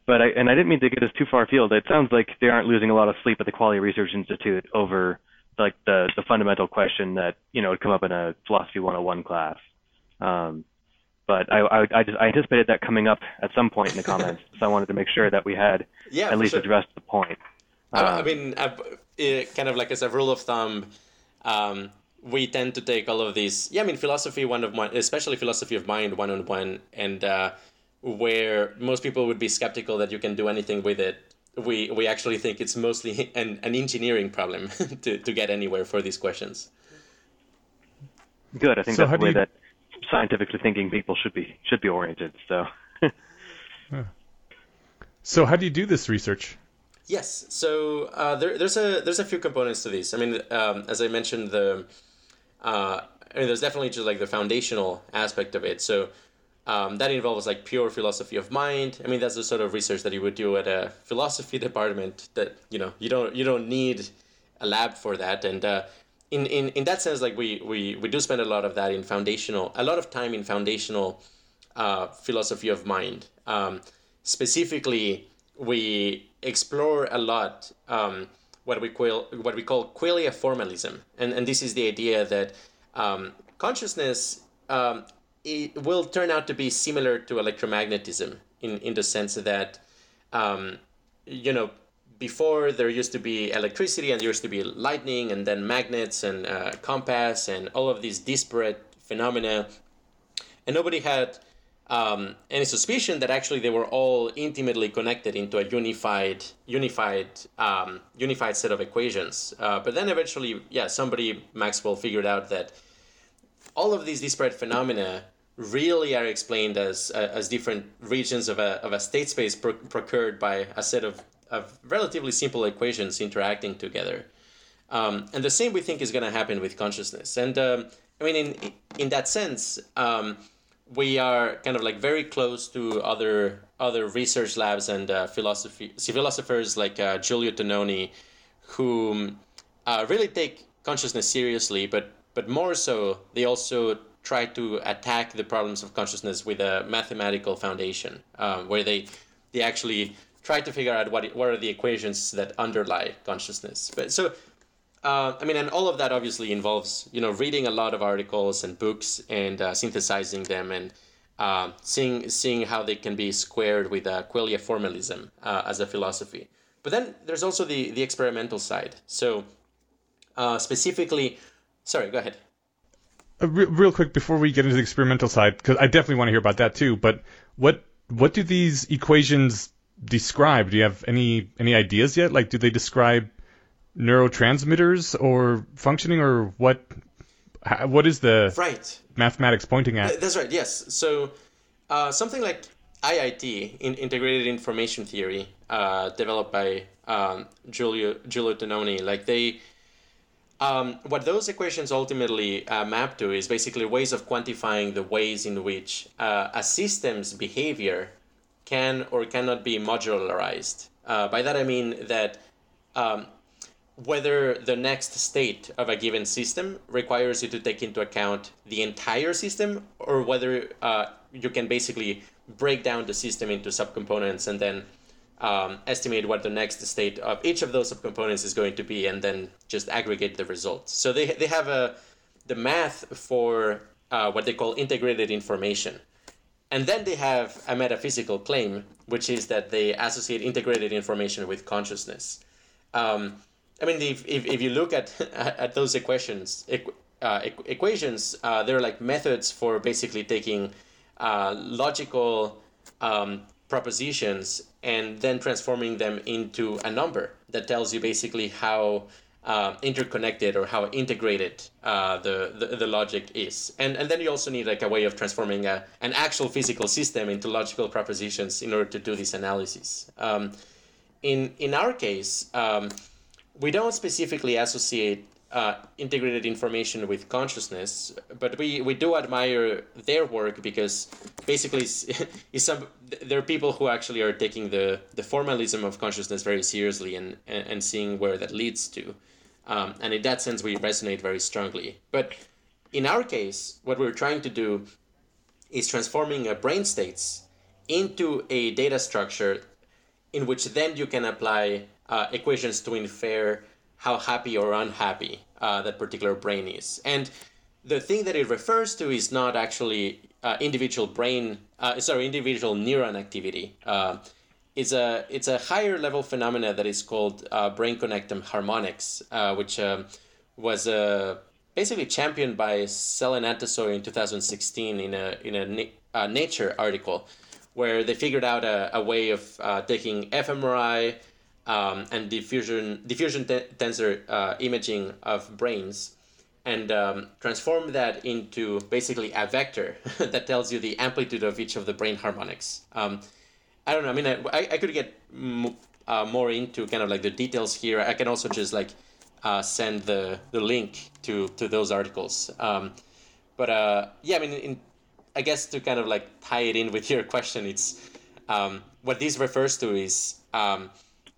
but I and I didn't mean to get us too far afield. It sounds like they aren't losing a lot of sleep at the Qualia Research Institute over like the the fundamental question that you know would come up in a philosophy 101 class. Um, but I, I, I, just, I anticipated that coming up at some point in the comments, so I wanted to make sure that we had yeah, at least sure. addressed the point. Um, I, I mean, I, it, kind of like as a rule of thumb, um, we tend to take all of these. Yeah, I mean, philosophy one of one, especially philosophy of mind one on one, and uh, where most people would be skeptical that you can do anything with it we we actually think it's mostly an, an engineering problem to, to get anywhere for these questions. Good. I think so that's the way you... that scientifically thinking people should be should be oriented. So. So how do you do this research? Yes. So uh, there, there's a there's a few components to this. I mean, um, as I mentioned, the uh, I mean, there's definitely just like the foundational aspect of it. So um, that involves like pure philosophy of mind. I mean, that's the sort of research that you would do at a philosophy department. That you know you don't you don't need a lab for that. And uh, in, in in that sense, like we we we do spend a lot of that in foundational, a lot of time in foundational uh, philosophy of mind. Um, specifically, we explore a lot um, what we call what we call qualia formalism, and and this is the idea that um, consciousness um, it will turn out to be similar to electromagnetism in, in the sense that, um, you know, before there used to be electricity and there used to be lightning and then magnets and uh, compass and all of these disparate phenomena. And nobody had um, any suspicion that actually they were all intimately connected into a unified, unified, um, unified set of equations. Uh, but then eventually, yeah, somebody Maxwell figured out that all of these disparate phenomena really are explained as uh, as different regions of a, of a state space pro- procured by a set of, of relatively simple equations interacting together. Um, and the same we think is going to happen with consciousness. And um, I mean, in in that sense, um, we are kind of like very close to other other research labs and uh, philosophy philosophers like uh, Giulio Tononi, who uh, really take consciousness seriously, but but more so, they also try to attack the problems of consciousness with a mathematical foundation, um, where they they actually try to figure out what what are the equations that underlie consciousness. But so, uh, I mean, and all of that obviously involves you know reading a lot of articles and books and uh, synthesizing them and uh, seeing seeing how they can be squared with uh, qualia formalism uh, as a philosophy. But then there's also the the experimental side. So uh, specifically, sorry, go ahead. Uh, re- real quick before we get into the experimental side, because I definitely want to hear about that too. But what what do these equations describe? Do you have any any ideas yet? Like, do they describe neurotransmitters or functioning, or what? What is the right mathematics pointing at? That's right. Yes. So uh, something like IIT, in Integrated Information Theory, uh, developed by um, Giulio Giulio Tononi, like they. Um, what those equations ultimately uh, map to is basically ways of quantifying the ways in which uh, a system's behavior can or cannot be modularized. Uh, by that I mean that um, whether the next state of a given system requires you to take into account the entire system or whether uh, you can basically break down the system into subcomponents and then um, estimate what the next state of each of those subcomponents is going to be and then just aggregate the results. So they, they have a, the math for uh, what they call integrated information. And then they have a metaphysical claim, which is that they associate integrated information with consciousness. Um, I mean, if, if, if you look at, at those equations, equ- uh, equ- equations, uh, they're like methods for basically taking uh, logical um, propositions and then transforming them into a number that tells you basically how uh, interconnected or how integrated uh, the, the, the logic is. And, and then you also need like a way of transforming a, an actual physical system into logical propositions in order to do this analysis. Um, in, in our case, um, we don't specifically associate uh, integrated information with consciousness, but we, we do admire their work because basically is some there are people who actually are taking the, the formalism of consciousness very seriously and, and, and seeing where that leads to. Um, and in that sense, we resonate very strongly. But in our case, what we're trying to do is transforming brain states into a data structure in which then you can apply uh, equations to infer how happy or unhappy uh, that particular brain is. And the thing that it refers to is not actually uh, individual brain, uh, sorry, individual neuron activity. Uh, it's a it's a higher level phenomena that is called uh, brain connectome harmonics, uh, which um, was basically championed by Selen in 2016 in a in a na- Nature article, where they figured out a, a way of taking fMRI um, and diffusion diffusion te- tensor uh, imaging of brains and um, transform that into basically a vector that tells you the amplitude of each of the brain harmonics. Um, I don't know. I mean, I, I could get m- uh, more into kind of like the details here. I can also just like uh, send the, the link to, to those articles. Um, but uh, yeah, I mean, in, I guess to kind of like tie it in with your question, it's um, what this refers to is um,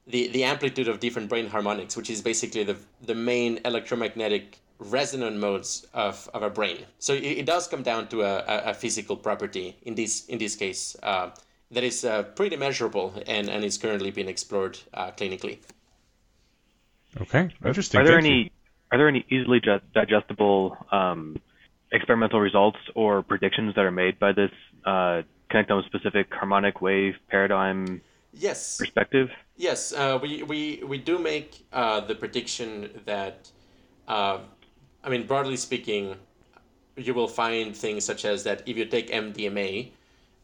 the, the amplitude of different brain harmonics, which is basically the, the main electromagnetic resonant modes of, of a brain. So it, it does come down to a, a, a, physical property in this in this case uh, that is uh, pretty measurable and, and is currently being explored uh, clinically. Okay, interesting. Are there Thank any you. are there any easily digestible um, experimental results or predictions that are made by this uh, connectome specific harmonic wave paradigm yes perspective? Yes, uh, we, we, we do make uh, the prediction that, uh, I mean, broadly speaking, you will find things such as that if you take MDMA,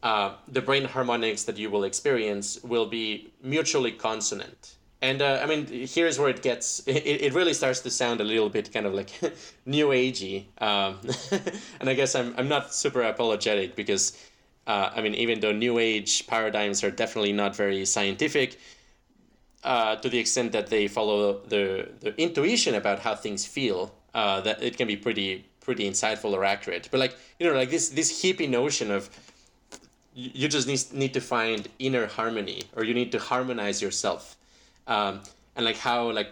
uh, the brain harmonics that you will experience will be mutually consonant. And uh, I mean, here's where it gets, it, it really starts to sound a little bit kind of like new agey. Um, and I guess I'm, I'm not super apologetic because, uh, I mean, even though new age paradigms are definitely not very scientific, uh, to the extent that they follow the, the intuition about how things feel, uh, that it can be pretty pretty insightful or accurate. But like you know, like this this hippie notion of you just need need to find inner harmony, or you need to harmonize yourself, um, and like how like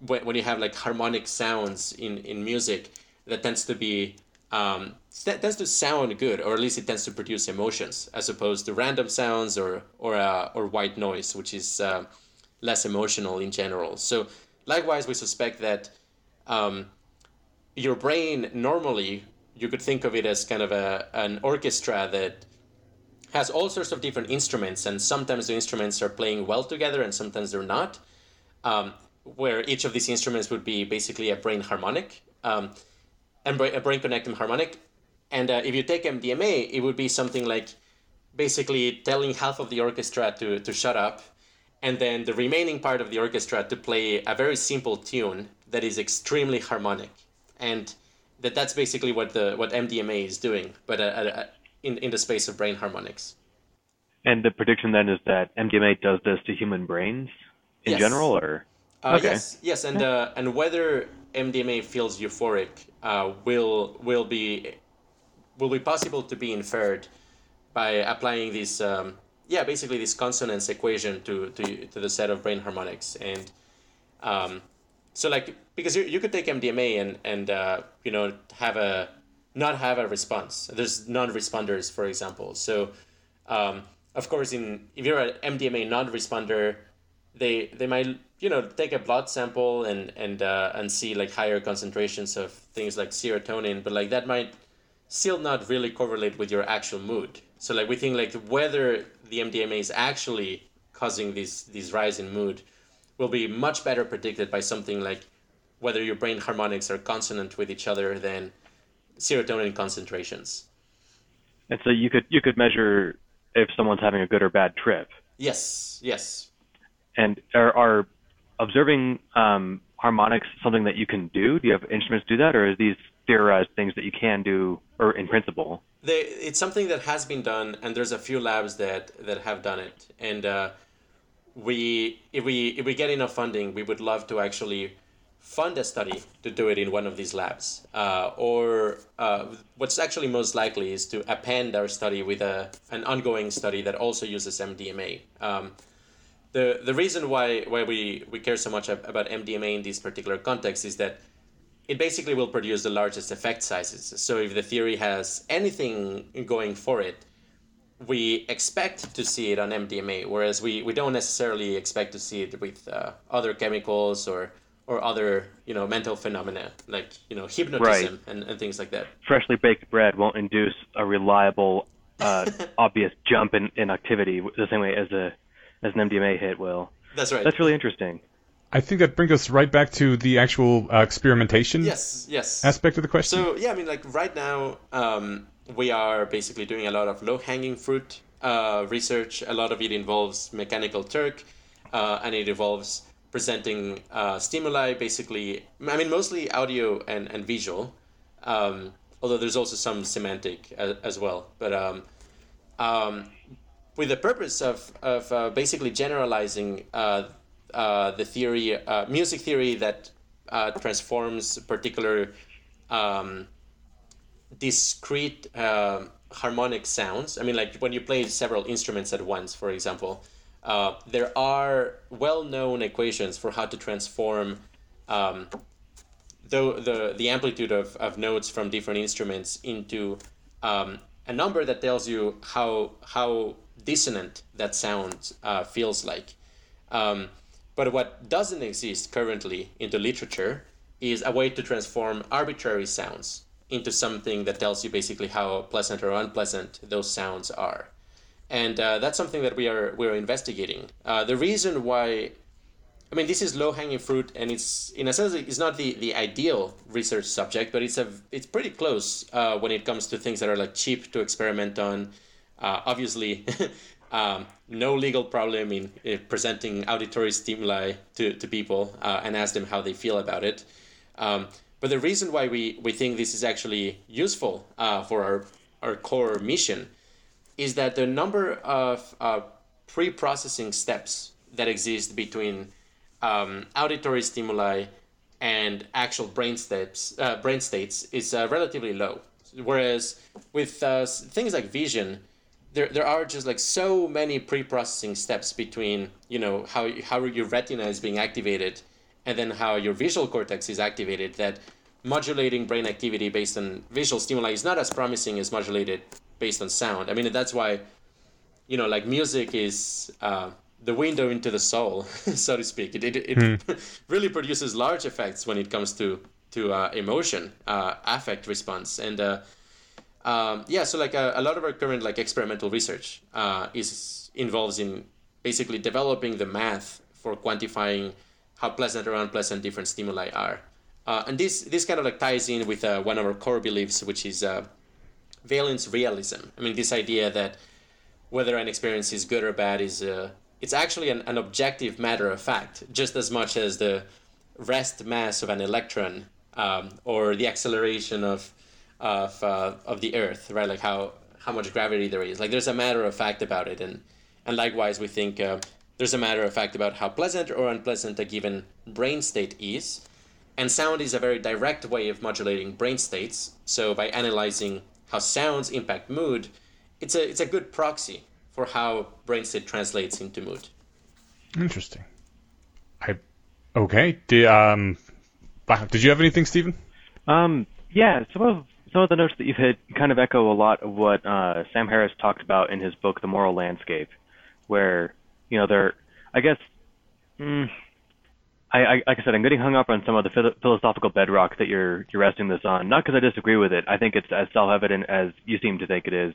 when, when you have like harmonic sounds in in music, that tends to be um, that tends to sound good, or at least it tends to produce emotions, as opposed to random sounds or or uh, or white noise, which is uh, less emotional in general. So likewise, we suspect that um, your brain normally you could think of it as kind of a an orchestra that has all sorts of different instruments, and sometimes the instruments are playing well together, and sometimes they're not. Um, where each of these instruments would be basically a brain harmonic, um, and a brain connectome harmonic. And uh, if you take MDMA, it would be something like basically telling half of the orchestra to, to shut up and then the remaining part of the orchestra to play a very simple tune that is extremely harmonic. And that that's basically what the what MDMA is doing, but uh, uh, in in the space of brain harmonics. And the prediction then is that MDMA does this to human brains in Yes. general, or Uh, Okay. Yes, yes, and uh, and whether MDMA feels euphoric uh, will will be will be possible to be inferred by applying this um, yeah basically this consonance equation to, to to the set of brain harmonics and um, so like because you, you could take MDMA and and uh, you know have a not have a response. There's non-responders, for example. So um, of course, in if you're an MDMA non-responder, they they might you know take a blood sample and and uh, and see like higher concentrations of things like serotonin, but like that might still not really correlate with your actual mood. So like we think like whether the MDMA is actually causing this this rise in mood will be much better predicted by something like whether your brain harmonics are consonant with each other than serotonin concentrations. and so you could you could measure if someone's having a good or bad trip. Yes, yes. And are, are observing um, harmonics something that you can do? Do you have instruments do that, or is these theorized things that you can do, or in principle? They, it's something that has been done, and there's a few labs that that have done it. And uh, we, if we if we get enough funding, we would love to actually fund a study to do it in one of these labs. Uh, or uh, what's actually most likely is to append our study with a an ongoing study that also uses MDMA. Um, the the reason why why we, we care so much about MDMA in this particular context is that it basically will produce the largest effect sizes. So if the theory has anything going for it, we expect to see it on MDMA, whereas we, we don't necessarily expect to see it with uh, other chemicals or or other you know mental phenomena like you know hypnotism and, and things like that. Freshly baked bread won't induce a reliable, uh, obvious jump in, in activity the same way as a as an MDMA hit will. That's right. That's really interesting. I think that brings us right back to the actual uh, experimentation yes, yes. aspect of the question. So yeah, I mean, like right now, um, we are basically doing a lot of low-hanging fruit uh, research. A lot of it involves mechanical Turk, uh, and it involves presenting uh, stimuli. Basically, I mean, mostly audio and and visual. Um, although there's also some semantic as, as well, but um, um, with the purpose of of uh, basically generalizing uh, uh, the theory, uh, music theory that uh, transforms particular um, discrete uh, harmonic sounds. I mean, like when you play several instruments at once, for example, there are well-known equations for how to transform um, the, the, the amplitude of, of notes from different instruments into um, a number that tells you how, how dissonant that sound uh, feels like. Um, but what doesn't exist currently in the literature is a way to transform arbitrary sounds into something that tells you basically how pleasant or unpleasant those sounds are. And uh, that's something that we are we're investigating. Uh, the reason why, I mean, this is low hanging fruit, and it's in a sense it's not the, the ideal research subject, but it's a it's pretty close uh, when it comes to things that are like cheap to experiment on. Uh, obviously, um, no legal problem in, in presenting auditory stimuli to, to people uh, and ask them how they feel about it. Um, but the reason why we, we think this is actually useful uh, for our, our core mission is that the number of uh, pre-processing steps that exist between um, auditory stimuli and actual brain states, uh, brain states is uh, relatively low. Whereas with things like vision, there, there are just like so many pre-processing steps between you know how how your retina is being activated and then how your visual cortex is activated that modulating brain activity based on visual stimuli is not as promising as modulated based on sound. I mean that's why you know like music is uh, the window into the soul so to speak. It, it, it really produces large effects when it comes to to uh, emotion uh, affect response. And uh, um, yeah, so like a, a, lot of our current like experimental research uh, is involves in basically developing the math for quantifying how pleasant or unpleasant different stimuli are, uh, and this this kind of like ties in with uh, one of our core beliefs, which is uh, valence realism. I mean, this idea that whether an experience is good or bad is uh, it's actually an, an objective matter of fact, just as much as the rest mass of an electron um, or the acceleration of of uh, of the Earth, right? Like how how much gravity there is. Like there's a matter of fact about it, and and likewise we think uh, there's a matter of fact about how pleasant or unpleasant a given brain state is. And sound is a very direct way of modulating brain states. So by analyzing how sounds impact mood, it's a it's a good proxy for how brain state translates into mood. Interesting. I okay. Did um, did you have anything, Steven? Um, yeah. Some of some of the notes that you've hit kind of echo a lot of what uh, Sam Harris talked about in his book, The Moral Landscape, where you know there, I guess. Mm, I, I, like I said, I'm getting hung up on some of the philosophical bedrock that you're you're resting this on. Not because I disagree with it. I think it's as self-evident as you seem to think it is,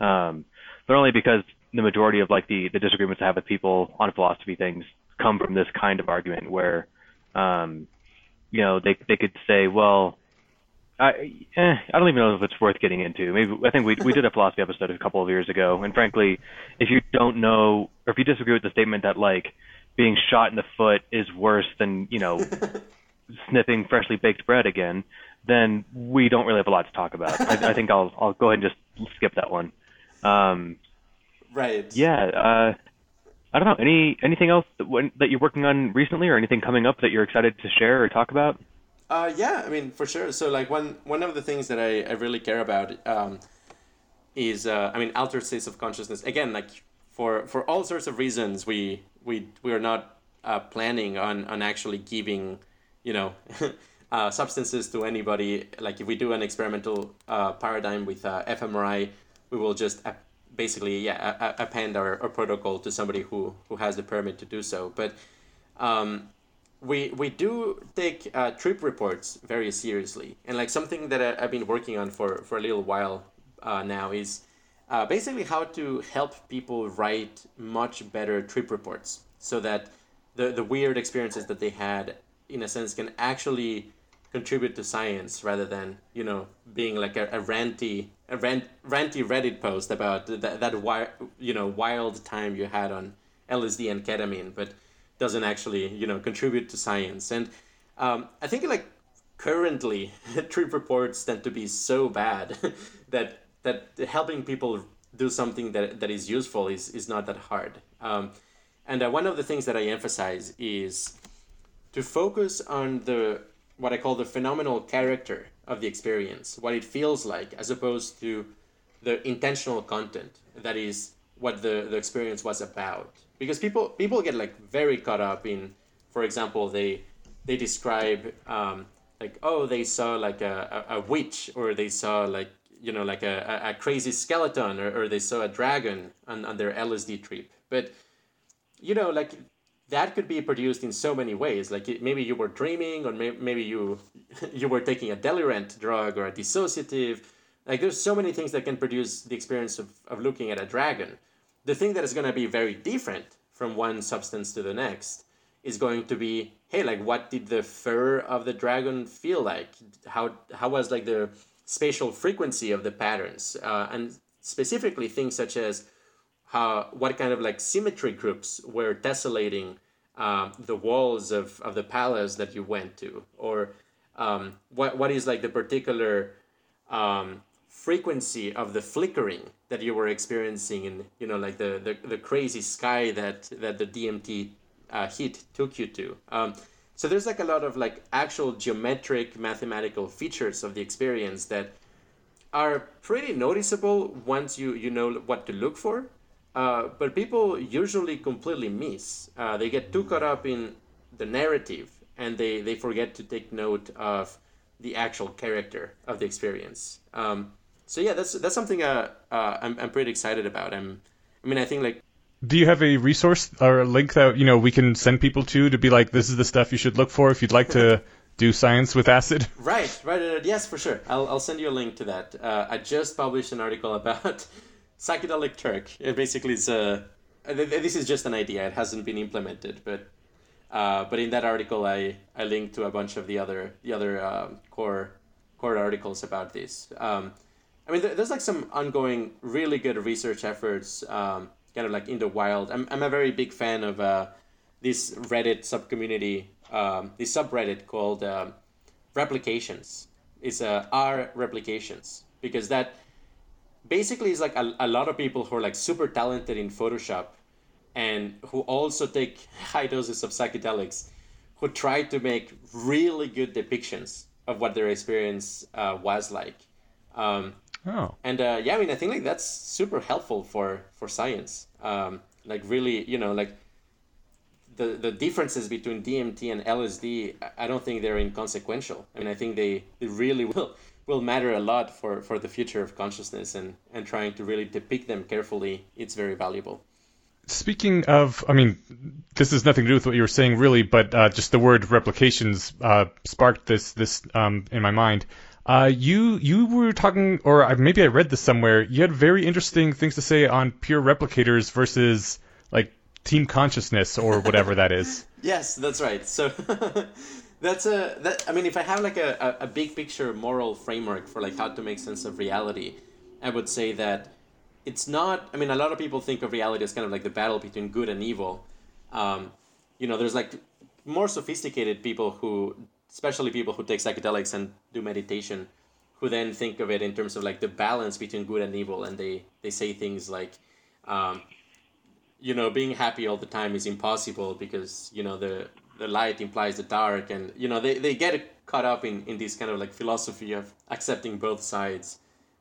um, but only because the majority of like the the disagreements I have with people on philosophy things come from this kind of argument where, um, you know, they they could say, well, I eh, I don't even know if it's worth getting into. Maybe I think we we did a philosophy episode a couple of years ago, and frankly, if you don't know or if you disagree with the statement that like being shot in the foot is worse than you know sniffing freshly baked bread again, then we don't really have a lot to talk about. I, I think I'll I'll go ahead and just skip that one. Um, right. Yeah. Uh, I don't know. Any anything else that, that you're working on recently, or anything coming up that you're excited to share or talk about? Uh, yeah, I mean, for sure. So, like, one one of the things that I, I really care about um, is, uh, I mean, altered states of consciousness. Again, like for for all sorts of reasons, we we we are not uh, planning on on actually giving, you know. uh, substances to anybody. Like if we do an experimental uh, paradigm with uh, fMRI, we will just basically yeah append our, our protocol to somebody who who has the permit to do so. But um, we we do take uh, trip reports very seriously, and like something that I, have been working on for for a little while uh, now is uh, basically how to help people write much better trip reports, so that the the weird experiences that they had, in a sense, can actually contribute to science rather than you know being like a, a ranty a rant, ranty Reddit post about that that wi- you know wild time you had on LSD and ketamine, but doesn't actually you know contribute to science. And um, I think like currently trip reports tend to be so bad that that helping people do something that, that is useful is, is not that hard. Um, and uh, one of the things that I emphasize is to focus on the what I call the phenomenal character of the experience, what it feels like, as opposed to the intentional content that is what the, the experience was about because people people get like very caught up in for example they they describe um, like oh they saw like a, a, a, witch or they saw like you know like a, a, crazy skeleton or, or they saw a dragon on, on their lsd trip. But you know like that could be produced in so many ways. Like maybe you were dreaming or may, maybe you you were taking a delirant drug or a dissociative. Like there's so many things that can produce the experience of, of looking at a dragon the thing that is going to be very different from one substance to the next is going to be hey like what did the fur of the dragon feel like? How how was like the spatial frequency of the patterns? Uh, and specifically things such as how what kind of like symmetry groups were tessellating uh, the walls of, of the palace that you went to? Or um, what, what is like the particular um, frequency of the flickering that you were experiencing in you know like the the, the crazy sky that that the DMT uh, heat took you to. Um, so there's like a lot of like actual geometric mathematical features of the experience that are pretty noticeable once you you know what to look for. Uh, but people usually completely miss. Uh, they get too caught up in the narrative and they, they forget to take note of the actual character of the experience. Um, so yeah, that's that's something uh, uh, I'm I'm pretty excited about. I'm, I mean, I think like. Do you have a resource or a link that you know we can send people to to be like, this is the stuff you should look for if you'd like to do science with acid? Right, right. Uh, yes, for sure. I'll I'll send you a link to that. Uh, I just published an article about psychedelic Turk. It basically is a. Uh, this is just an idea. It hasn't been implemented, but uh, but in that article, I, I linked to a bunch of the other the other um, core core articles about this. Um, I mean, there's like some ongoing really good research efforts, um, kind of like in the wild. I'm, I'm a very big fan of uh, this Reddit subcommunity, um, this subreddit called um, replications. It's uh, R replications because that basically is like a, a lot of people who are like super talented in Photoshop and who also take high doses of psychedelics who try to make really good depictions of what their experience uh, was like. Um, oh. And uh, yeah, I mean, I think like that's super helpful for for science. Um, like really, you know, like the the differences between DMT and LSD, I don't think they're inconsequential. I mean, I think they, they really will will matter a lot for, for the future of consciousness and, and trying to really depict them carefully, it's very valuable. Speaking of, I mean, this has nothing to do with what you were saying, really, but uh, just the word replications uh, sparked this this um, in my mind. Uh, you you were talking, or maybe I read this somewhere. You had very interesting things to say on pure replicators versus like team consciousness or whatever that is. Yes, that's right. So that's a that. I mean, if I have like a, a, big picture moral framework for like how to make sense of reality, I would say that it's not. I mean, a lot of people think of reality as kind of like the battle between good and evil. Um, you know, there's like more sophisticated people who, especially people who take psychedelics and do meditation, who then think of it in terms of like the balance between good and evil, and they they say things like. Um, you know, being happy all the time is impossible because you know the the light implies the dark, and you know they, they get caught up in in this kind of like philosophy of accepting both sides.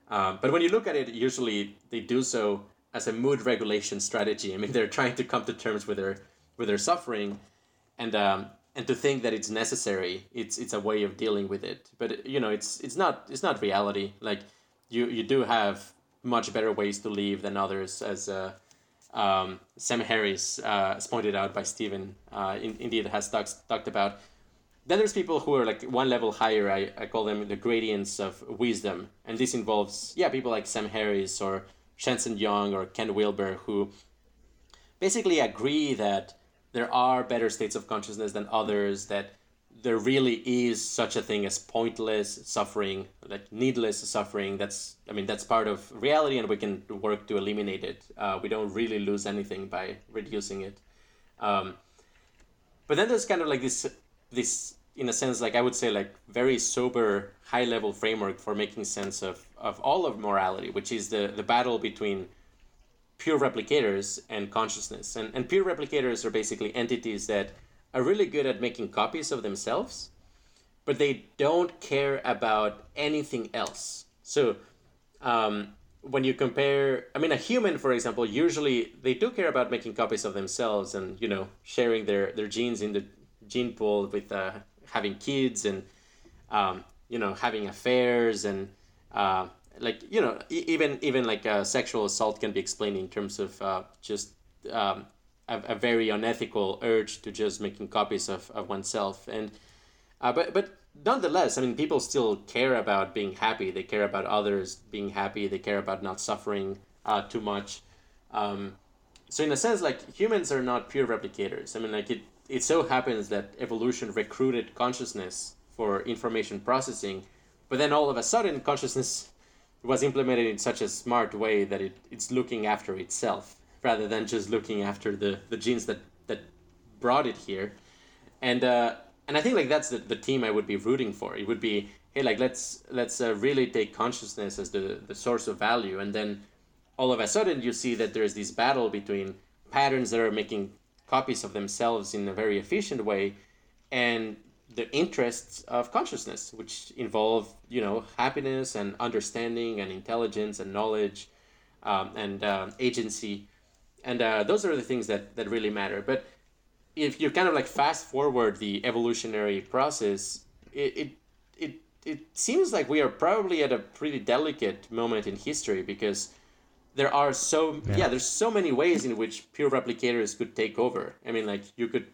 Um, but when you look at it, usually they do so as a mood regulation strategy. I mean, they're trying to come to terms with their with their suffering, and um, and to think that it's necessary, it's it's a way of dealing with it. But you know, it's it's not it's not reality. Like you you do have much better ways to live than others, as uh, um, Sam Harris, uh, as pointed out by Steven, uh, in, indeed has talked talked about then there's people who are like one level higher. I, I call them the gradients of wisdom. And this involves, yeah, people like Sam Harris or Shinzen Young or Ken Wilber who basically agree that there are better states of consciousness than others, that there really is such a thing as pointless suffering, like needless suffering. That's, I mean, that's part of reality and we can work to eliminate it. Uh, we don't really lose anything by reducing it. Um, but then there's kind of like this this in a sense like i would say like very sober high level framework for making sense of of all of morality which is the the battle between pure replicators and consciousness. And and pure replicators are basically entities that are really good at making copies of themselves but they don't care about anything else. So um, when you compare i mean a human for example usually they do care about making copies of themselves and you know sharing their their genes in the gene pool with uh, having kids and um, you know having affairs and uh, like you know even even like uh, sexual assault can be explained in terms of uh, just um, a, a, very unethical urge to just making copies of, of oneself. And uh, but but nonetheless i mean people still care about being happy. They care about others being happy. They care about not suffering uh, too much. Um, so in a sense like humans are not pure replicators. I mean like it it so happens that evolution recruited consciousness for information processing, but then all of a sudden consciousness was implemented in such a smart way that it, it's looking after itself rather than just looking after the, the genes that, that brought it here. And uh, and I think like that's the, the team I would be rooting for. It would be hey like let's let's uh, really take consciousness as the, the source of value and then all of a sudden you see that there's this battle between patterns that are making copies of themselves in a very efficient way and the interests of consciousness which involve you know happiness and understanding and intelligence and knowledge um, and uh, agency and uh, those are the things that, that really matter but if you kind of like fast forward the evolutionary process it, it it it seems like we are probably at a pretty delicate moment in history because there are so yeah. yeah. there's so many ways in which pure replicators could take over i mean like you could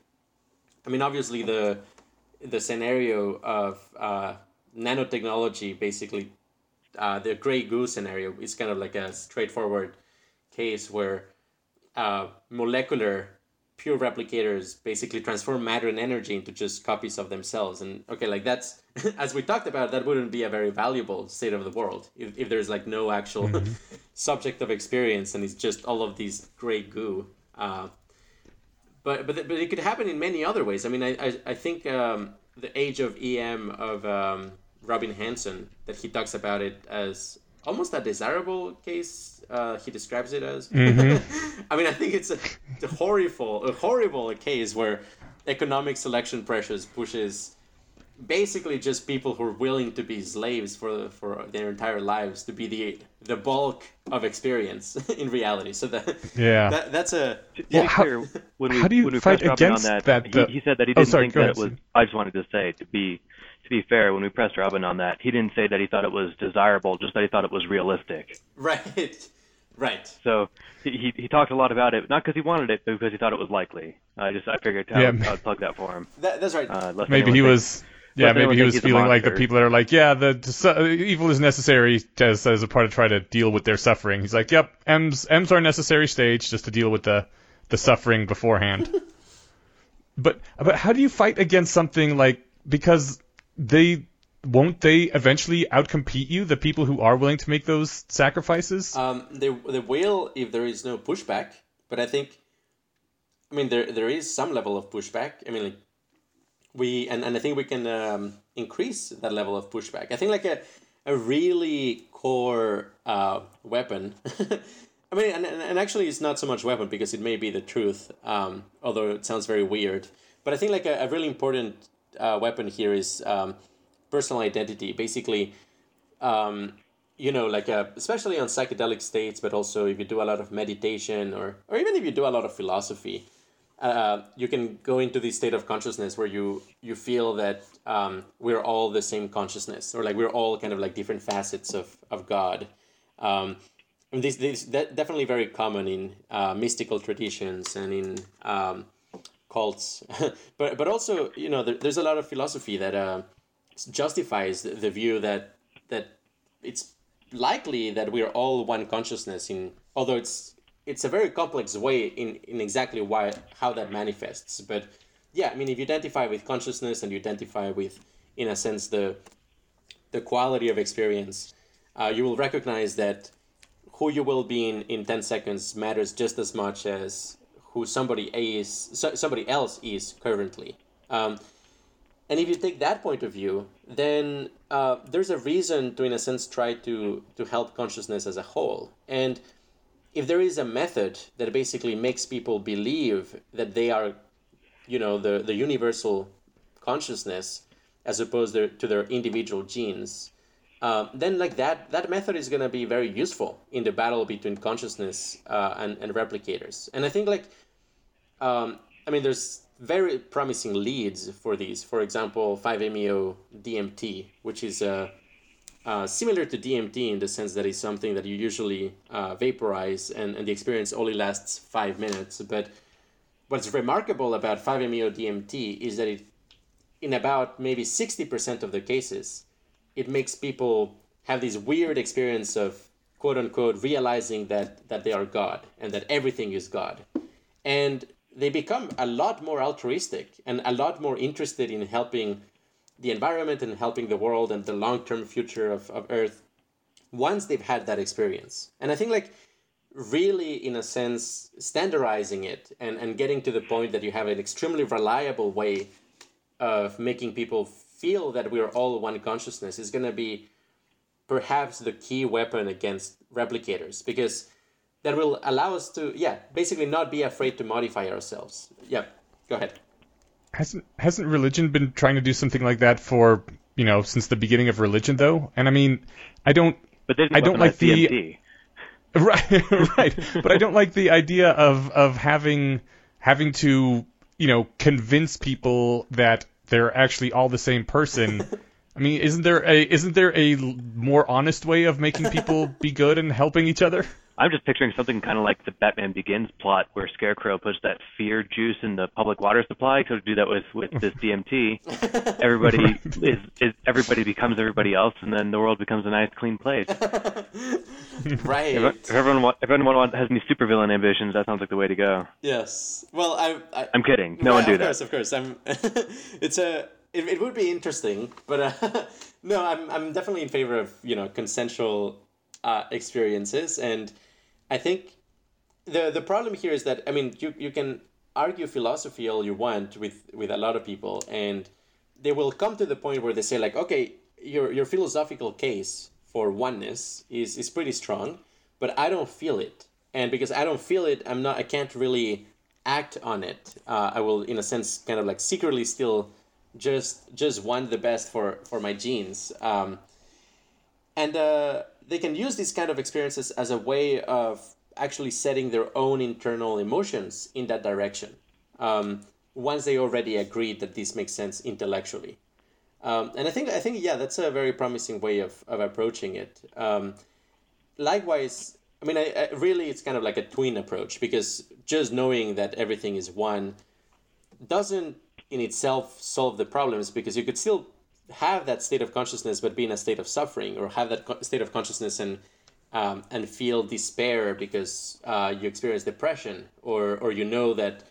i mean obviously the the scenario of uh, nanotechnology basically uh, the gray goo scenario is kind of like a straightforward case where uh, molecular pure replicators basically transform matter and energy into just copies of themselves and okay like that's as we talked about that wouldn't be a very valuable state of the world if, if there's like no actual mm-hmm. subject of experience and it's just all of these gray goo uh, but but but it could happen in many other ways i mean i i, I think um, the Age of EM of um, Robin Hanson that he talks about it as almost a desirable case. Uh, he describes it as. Mm-hmm. I mean, I think it's a, a horrible, a horrible case where economic selection pressures pushes basically just people who are willing to be slaves for for their entire lives to be the the bulk of experience in reality. So that Yeah. that, that's a Well, how- clear, when we how do you when we fight against on that, that, he, uh, he said that he oh, didn't sorry, think go that it ahead, was. I just wanted to say to be to be fair, when we pressed Robin on that, he didn't say that he thought it was desirable, just that he thought it was realistic. right, right. So he he, he talked a lot about it, not because he wanted it, but because he thought it was likely. I just I figured I would, I would plug that for him. That, that's right. Uh, Maybe he was. Yeah, maybe he was feeling like the people that are like, yeah, the su- evil is necessary as as a part of try to deal with their suffering. He's like, yep, Ems Ems are a necessary stage just to deal with the the suffering beforehand. but but how do you fight against something like because they won't they eventually outcompete you, the people who are willing to make those sacrifices? Um, they they will if there is no pushback, but I think, I mean, there there is some level of pushback. I mean, like, we and, and I think we can um, increase that level of pushback. I think like a a really core uh, weapon. I mean, and, and actually, it's not so much weapon because it may be the truth, um, although it sounds very weird. But I think like a, a really important uh, weapon here is um, personal identity. Basically, um, you know, like uh, especially on psychedelic states, but also if you do a lot of meditation or or even if you do a lot of philosophy, uh, you can go into this state of consciousness where you you feel that um, we're all the same consciousness, or like we're all kind of like different facets of of God. Um, and this this de- definitely very common in uh, mystical traditions and in um, cults, but but also you know there, there's a lot of philosophy that uh, justifies the, the view that that it's likely that we're all one consciousness in although it's it's a very complex way in in exactly why how that manifests but yeah i mean if you identify with consciousness and you identify with in a sense the the quality of experience uh, you will recognize that who you will be in in 10 seconds matters just as much as who somebody is so, somebody else is currently um, and if you take that point of view, then uh, there's a reason to, in a sense, try to to help consciousness as a whole. And if there is a method that basically makes people believe that they are, you know, the the universal consciousness as opposed to, their individual genes, um, then like that that method is going to be very useful in the battle between consciousness uh, and and replicators. And I think like um, I mean, there's very promising leads for these. For example, 5-MeO DMT, which is uh, uh, similar to DMT in the sense that it's something that you usually uh, vaporize and, and the experience only lasts five minutes. But what's remarkable about 5-MeO DMT is that it, in about maybe 60% of the cases, it makes people have this weird experience of quote unquote realizing that, that they are God and that everything is God. And they become a lot more altruistic and a lot more interested in helping the environment and helping the world and the long-term future of, of earth once they've had that experience. And i think like really in a sense standardizing it and, and getting to the point that you have an extremely reliable way of making people feel that we're all one consciousness is going to be perhaps the key weapon against replicators because that will allow us to yeah basically not be afraid to modify ourselves. Yeah go ahead Hasn't hasn't religion been trying to do something like that for you know since the beginning of religion though? And I mean, I don't But they I don't like the- DMT. right right, but I don't like the idea of of having having to you know convince people that they're actually all the same person. I mean, isn't there a isn't there a more honest way of making people be good and helping each other? I'm just picturing something kind of like the Batman Begins plot, where Scarecrow puts that fear juice in the public water supply. So to do that with with this DMT, everybody is, is everybody becomes everybody else, and then the world becomes a nice, clean place. right If, if everyone want, if anyone want, has any supervillain ambitions, that sounds like the way to go. yes well i, I I'm kidding. No one Right, do of that. course of course i'm it's a it, it would be interesting but uh, no i'm i'm definitely in favor of you know consensual uh, experiences and i think the the problem here is that i mean you you can argue philosophy all you want with with a lot of people and they will come to the point where they say like, okay, your your philosophical case for oneness is is pretty strong, but I don't feel it, and because I don't feel it, I'm not I can't really act on it. Uh, I will, in a sense, kind of like secretly still just just want the best for for my genes. Um, and uh, they can use these kind of experiences as a way of actually setting their own internal emotions in that direction. Um, once they already agreed that this makes sense intellectually. Um, and I think I think yeah, that's a very promising way of, of approaching it. Um, likewise, I mean, I, I, really it's kind of like a twin approach because just knowing that everything is one doesn't in itself solve the problems because you could still have that state of consciousness but be in a state of suffering or have that co- state of consciousness and um, and feel despair because uh, you experience depression or or you know that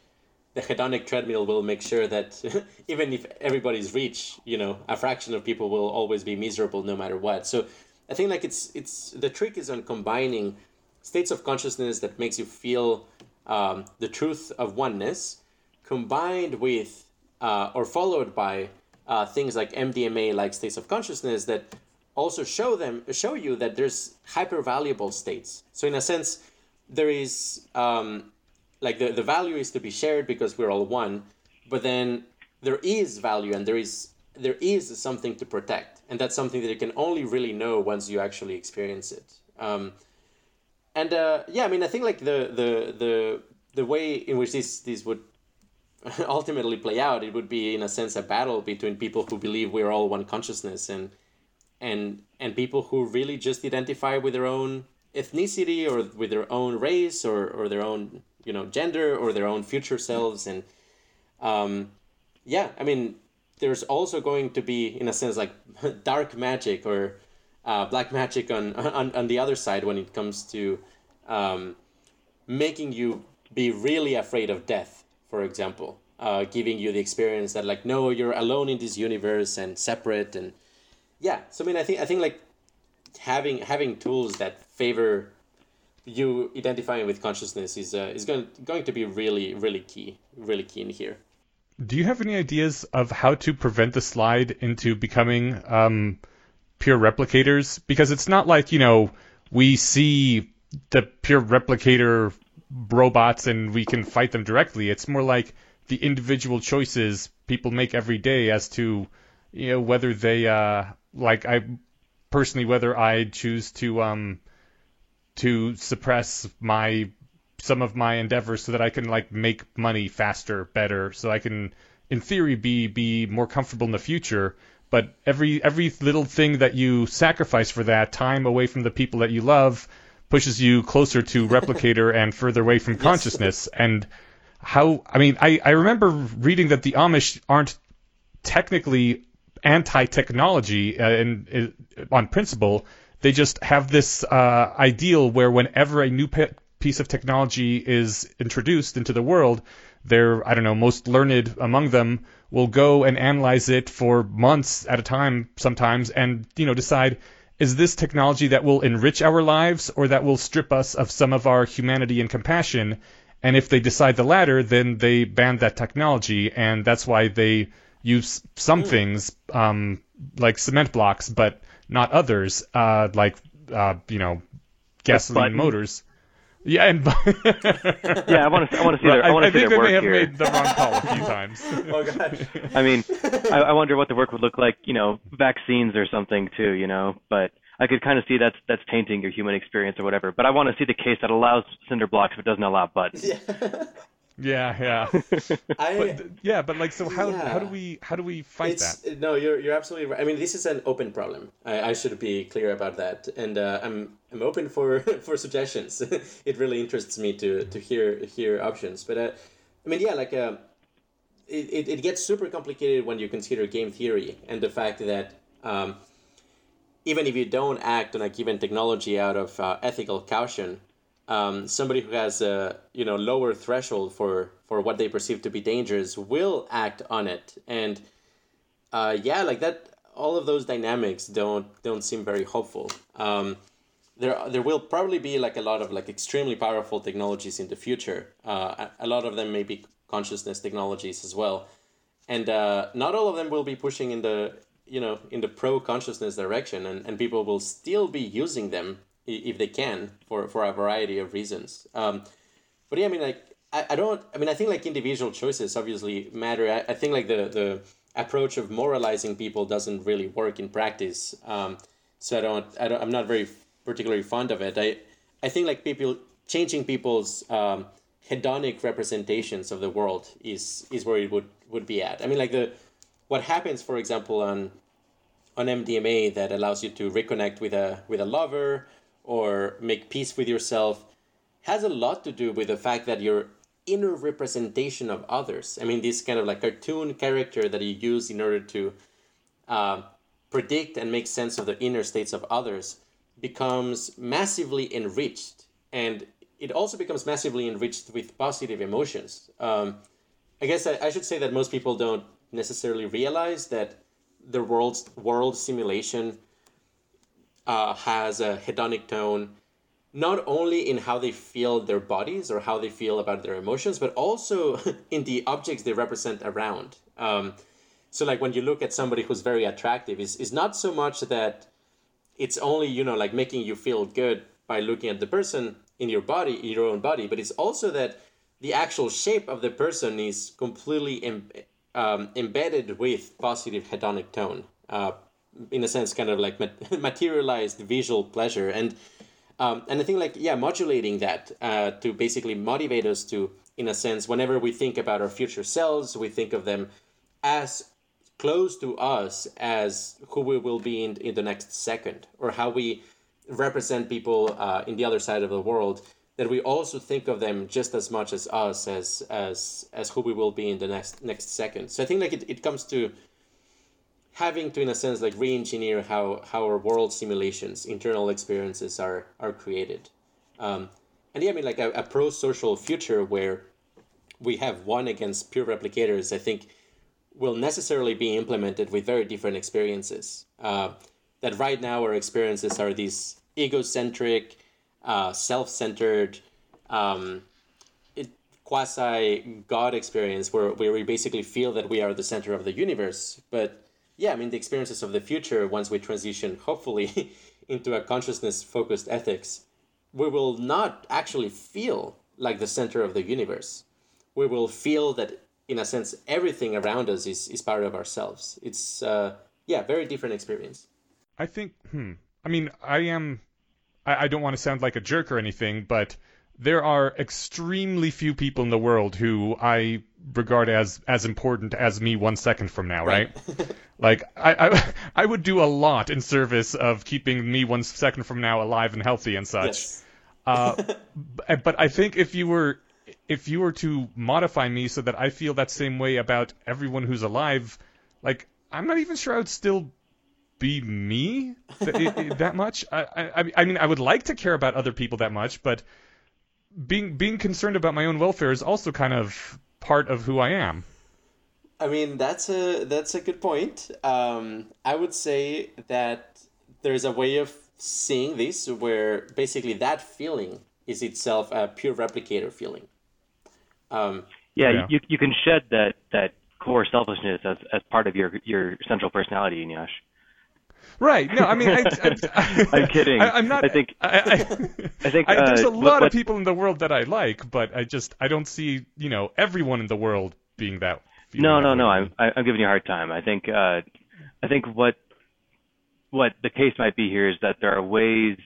the hedonic treadmill will make sure that even if everybody's rich, you know, a fraction of people will always be miserable no matter what. So I think like it's it's the trick is on combining states of consciousness that makes you feel um, the truth of oneness, combined with uh, or followed by uh, things like MDMA like states of consciousness that also show them show you that there's hyper valuable states. So in a sense, there is um, like the, the value is to be shared because we're all one but then there is value and there is there is something to protect and that's something that you can only really know once you actually experience it um, and uh, yeah i mean i think like the the the the way in which this this would ultimately play out it would be in a sense a battle between people who believe we're all one consciousness and and and people who really just identify with their own ethnicity or with their own race or, or their own you know gender or their own future selves. And um, yeah i mean there's also going to be in a sense like dark magic or uh, black magic on, on on the other side when it comes to um, making you be really afraid of death for example uh, giving you the experience that like no you're alone in this universe and separate and yeah so i mean i think i think like having having tools that favor you identifying with consciousness is uh, is going going to be really really key really key in here. Do you have any ideas of how to prevent the slide into becoming um, pure replicators? Because it's not like you know we see the pure replicator robots and we can fight them directly. It's more like the individual choices people make every day as to you know whether they uh, like I personally whether I choose to um, to suppress my some of my endeavors so that I can like make money faster, better, so I can in theory be be more comfortable in the future. But every every little thing that you sacrifice for that, time away from the people that you love, pushes you closer to replicator and further away from consciousness. Yes. And how I mean, I, I remember reading that the Amish aren't technically anti-technology uh, in, in, on principle they just have this uh, ideal where whenever a new pe- piece of technology is introduced into the world, their I don't know most learned among them will go and analyze it for months at a time sometimes, and you know decide is this technology that will enrich our lives or that will strip us of some of our humanity and compassion. And if they decide the latter, then they ban that technology, and that's why they use some mm. things um, like cement blocks, but not others, uh, like uh, you know, gasoline motors. Yeah, and yeah, I want to. I want to see their. I, want to I see their work may have here. made the wrong call a few times. oh gosh. I mean, I, I wonder what the work would look like. You know, vaccines or something too. You know, but I could kind of see that's that's tainting your human experience or whatever. But I want to see the case that allows cinder blocks but doesn't allow buttons. Yeah. Yeah, yeah. I, but, yeah, but like, so how yeah. how do we how do we fight it's, that? No, you're you're absolutely right. I mean, this is an open problem. I, I should be clear about that, and uh, I'm I'm open for for suggestions. it really interests me to to hear hear options. But uh, I mean, yeah, like uh, it, it gets super complicated when you consider game theory and the fact that um, even if you don't act on a given technology out of uh, ethical caution, um, somebody who has a you know lower threshold for for what they perceive to be dangerous will act on it. And uh, yeah like that all of those dynamics don't don't seem very hopeful. Um, there there will probably be like a lot of like extremely powerful technologies in the future. Uh, a, a lot of them may be consciousness technologies as well. And uh, not all of them will be pushing in the you know in the pro consciousness direction, and, and people will still be using them if they can for for a variety of reasons. Um, but yeah, I mean, like I, I don't. I mean, I think like individual choices obviously matter. I, I think like the the approach of moralizing people doesn't really work in practice. Um, so I don't, I don't. I'm not very particularly fond of it. I I think like people changing people's um, hedonic representations of the world is is where it would would be at. I mean, like the what happens, for example, on on MDMA that allows you to reconnect with a with a lover or make peace with yourself has a lot to do with the fact that your inner representation of others. I mean, this kind of like cartoon character that you use in order to uh, predict and make sense of the inner states of others becomes massively enriched and it also becomes massively enriched with positive emotions. Um, I guess I, I, should say that most people don't necessarily realize that the world's world simulation uh, has a hedonic tone, not only in how they feel their bodies or how they feel about their emotions, but also in the objects they represent around. Um, so, like when you look at somebody who's very attractive, is is not so much that it's only you know like making you feel good by looking at the person in your body, in your own body, but it's also that the actual shape of the person is completely Im- um, embedded with positive hedonic tone. Uh, in a sense, kind of like materialized visual pleasure, and um, and I think like yeah, modulating that uh, to basically motivate us to, in a sense, whenever we think about our future selves, we think of them as close to us as who we will be in, in the next second, or how we represent people uh, in the other side of the world that we also think of them just as much as us as as as who we will be in the next next second. So i think like it, it comes to having to in a sense like re-engineer how how our world simulations internal experiences are are created um, and yeah i mean like a, a pro-social future where we have one against pure replicators i think will necessarily be implemented with very different experiences uh, that right now our experiences are these egocentric, uh, self-centered, um, quasi God experience where, where we basically feel that we are the center of the universe. But yeah, I mean, the experiences of the future, once we transition, hopefully, into a consciousness focused ethics, we will not actually feel like the center of the universe. We will feel that, in a sense, everything around us is, is part of ourselves. It's, uh, yeah, very different experience. I think, hmm. I mean, I am. I, I don't want to sound like a jerk or anything, but there are extremely few people in the world who I regard as as important as me one second from now, right? right? like I, I I would do a lot in service of keeping me one second from now alive and healthy and such. Yes. uh, but I think if you were if you were to modify me so that I feel that same way about everyone who's alive, like I'm not even sure I would still be me that, that much. I, I, I mean, I would like to care about other people that much, but being being concerned about my own welfare is also kind of part of who I am. I mean, that's a that's a good point. Um, I would say that there's a way of seeing this where basically that feeling is itself a pure replicator feeling. Um, yeah, yeah, you you can shed that that core selfishness as as part of your your central personality, Eneasz. Right. No, I mean, I, am kidding. I, am not. I think. I, I, I think uh, there's a lot what, of people in the world that I like, but I just I don't see you know everyone in the world being that. No, no, no. I'm I'm giving you a hard time. I think uh, I think what what the case might be here is that there are ways,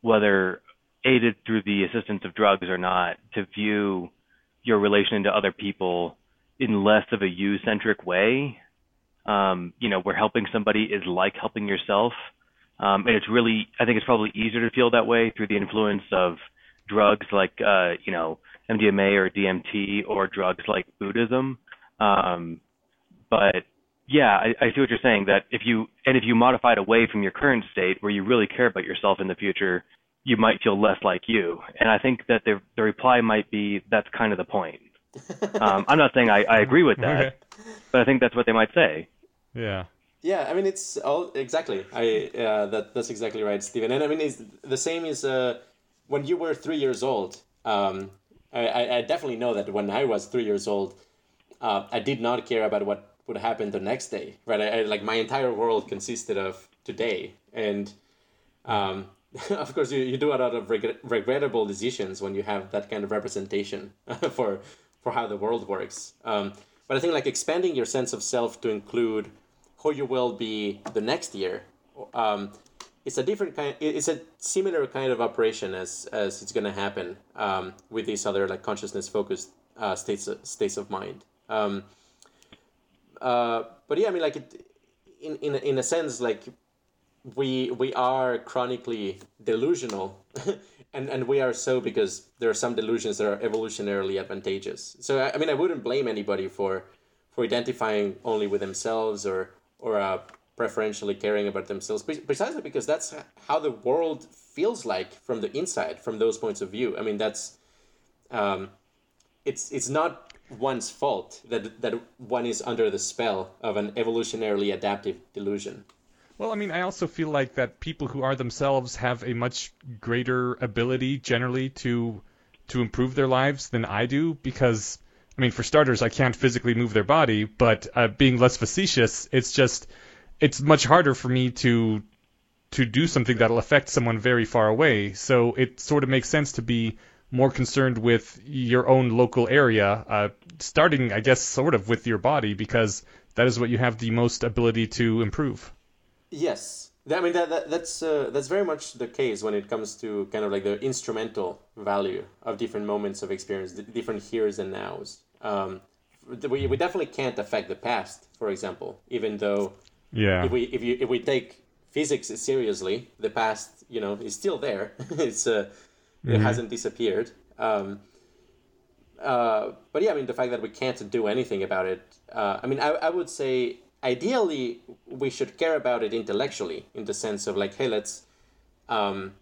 whether aided through the assistance of drugs or not, to view your relation to other people in less of a you-centric way um, you know, where helping somebody is like helping yourself. Um, and it's really, I think it's probably easier to feel that way through the influence of drugs like, uh, you know, MDMA or DMT or drugs like Buddhism. Um, but yeah, I, I see what you're saying that if you, and if you modify it away from your current state where you really care about yourself in the future, you might feel less like you. And I think that the, the reply might be that's kind of the point. um, I'm not saying I, I agree with that, okay. but I think that's what they might say. Yeah. Yeah, I mean it's all exactly. I uh, that that's exactly right, Steven. And I mean it's the same is uh, when you were three years old. Um, I, I definitely know that when I was three years old, uh, I did not care about what would happen the next day, right? I, I, like my entire world consisted of today, and um, of course, you, you do a lot of reg- regrettable decisions when you have that kind of representation for for how the world works. Um, but I think like expanding your sense of self to include who you will be the next year, um, it's a different kind. It's a similar kind of operation as as it's going to happen um, with these other like consciousness focused uh, states states of mind. Um, uh, but yeah, I mean, like it, in in in a sense, like we we are chronically delusional and and we are so because there are some delusions that are evolutionarily advantageous. So i, I mean i wouldn't blame anybody for for identifying only with themselves or or uh, preferentially caring about themselves precisely because that's how the world feels like from the inside from those points of view. I mean that's um, it's it's not one's fault that that one is under the spell of an evolutionarily adaptive delusion well, I mean, I also feel like that people who are themselves have a much greater ability generally to to improve their lives than I do because I mean, for starters, I can't physically move their body, but uh, being less facetious, it's just it's much harder for me to to do something that'll affect someone very far away. So it sort of makes sense to be more concerned with your own local area, uh, starting, I guess, sort of with your body because that is what you have the most ability to improve. Yes, I mean that, that that's uh, that's very much the case when it comes to kind of like the instrumental value of different moments of experience, different heres and nows. Um, we we definitely can't affect the past, for example, even though yeah, if we if you if we take physics seriously, the past you know is still there. it's uh, mm-hmm. it hasn't disappeared. Um, uh, but yeah, I mean the fact that we can't do anything about it. Uh, I mean, I I would say ideally we should care about it intellectually in the sense of like hey let's um,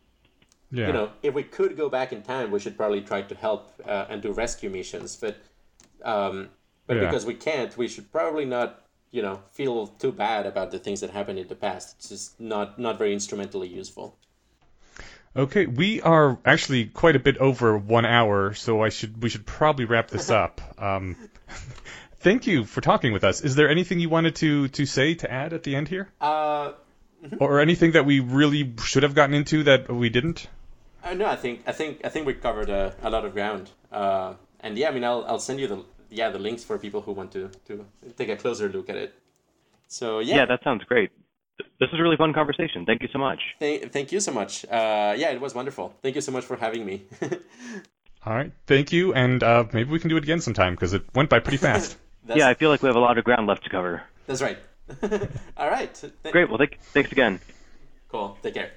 yeah. you know if we could go back in time we should probably try to help uh, and do rescue missions but um, but yeah. because we can't we should probably not you know feel too bad about the things that happened in the past it's just not not very instrumentally useful Okay, we are actually quite a bit over one hour, so I should we should probably wrap this up. Um, thank you for talking with us. Is there anything you wanted to to say to add at the end here? Uh, mm-hmm. Or anything that we really should have gotten into that we didn't? Uh, no, I think I think I think we covered a, a lot of ground. Uh, and yeah, I mean, I'll I'll send you the yeah the links for people who want to to take a closer look at it. So yeah. Yeah, that sounds great. This was a really fun conversation. Thank you so much. Thank, thank you so much. Uh, yeah, it was wonderful. Thank you so much for having me. All right, thank you, and uh, maybe we can do it again sometime because it went by pretty fast. That's... Yeah, I feel like we have a lot of ground left to cover. That's right. All right. Th- Great. Well, th- thanks again. Cool. Take care.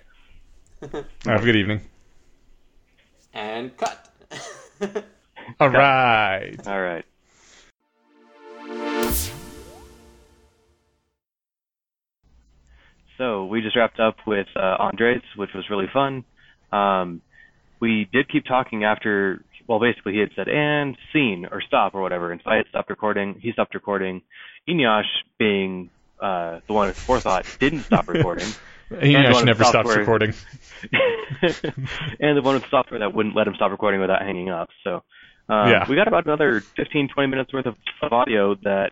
have a good evening. And cut. All cut. right. All right. So we just wrapped up with uh, Andrés, which was really fun. Um, we did keep talking after well, basically he had said and scene or stop or whatever, and so I had stopped recording. He stopped recording. Eneasz, being uh, the one with forethought, didn't stop recording. Eneasz never stops recording. and the one with software that wouldn't let him stop recording without hanging up. So um, yeah. we got about another 15, 20 minutes worth of, of audio that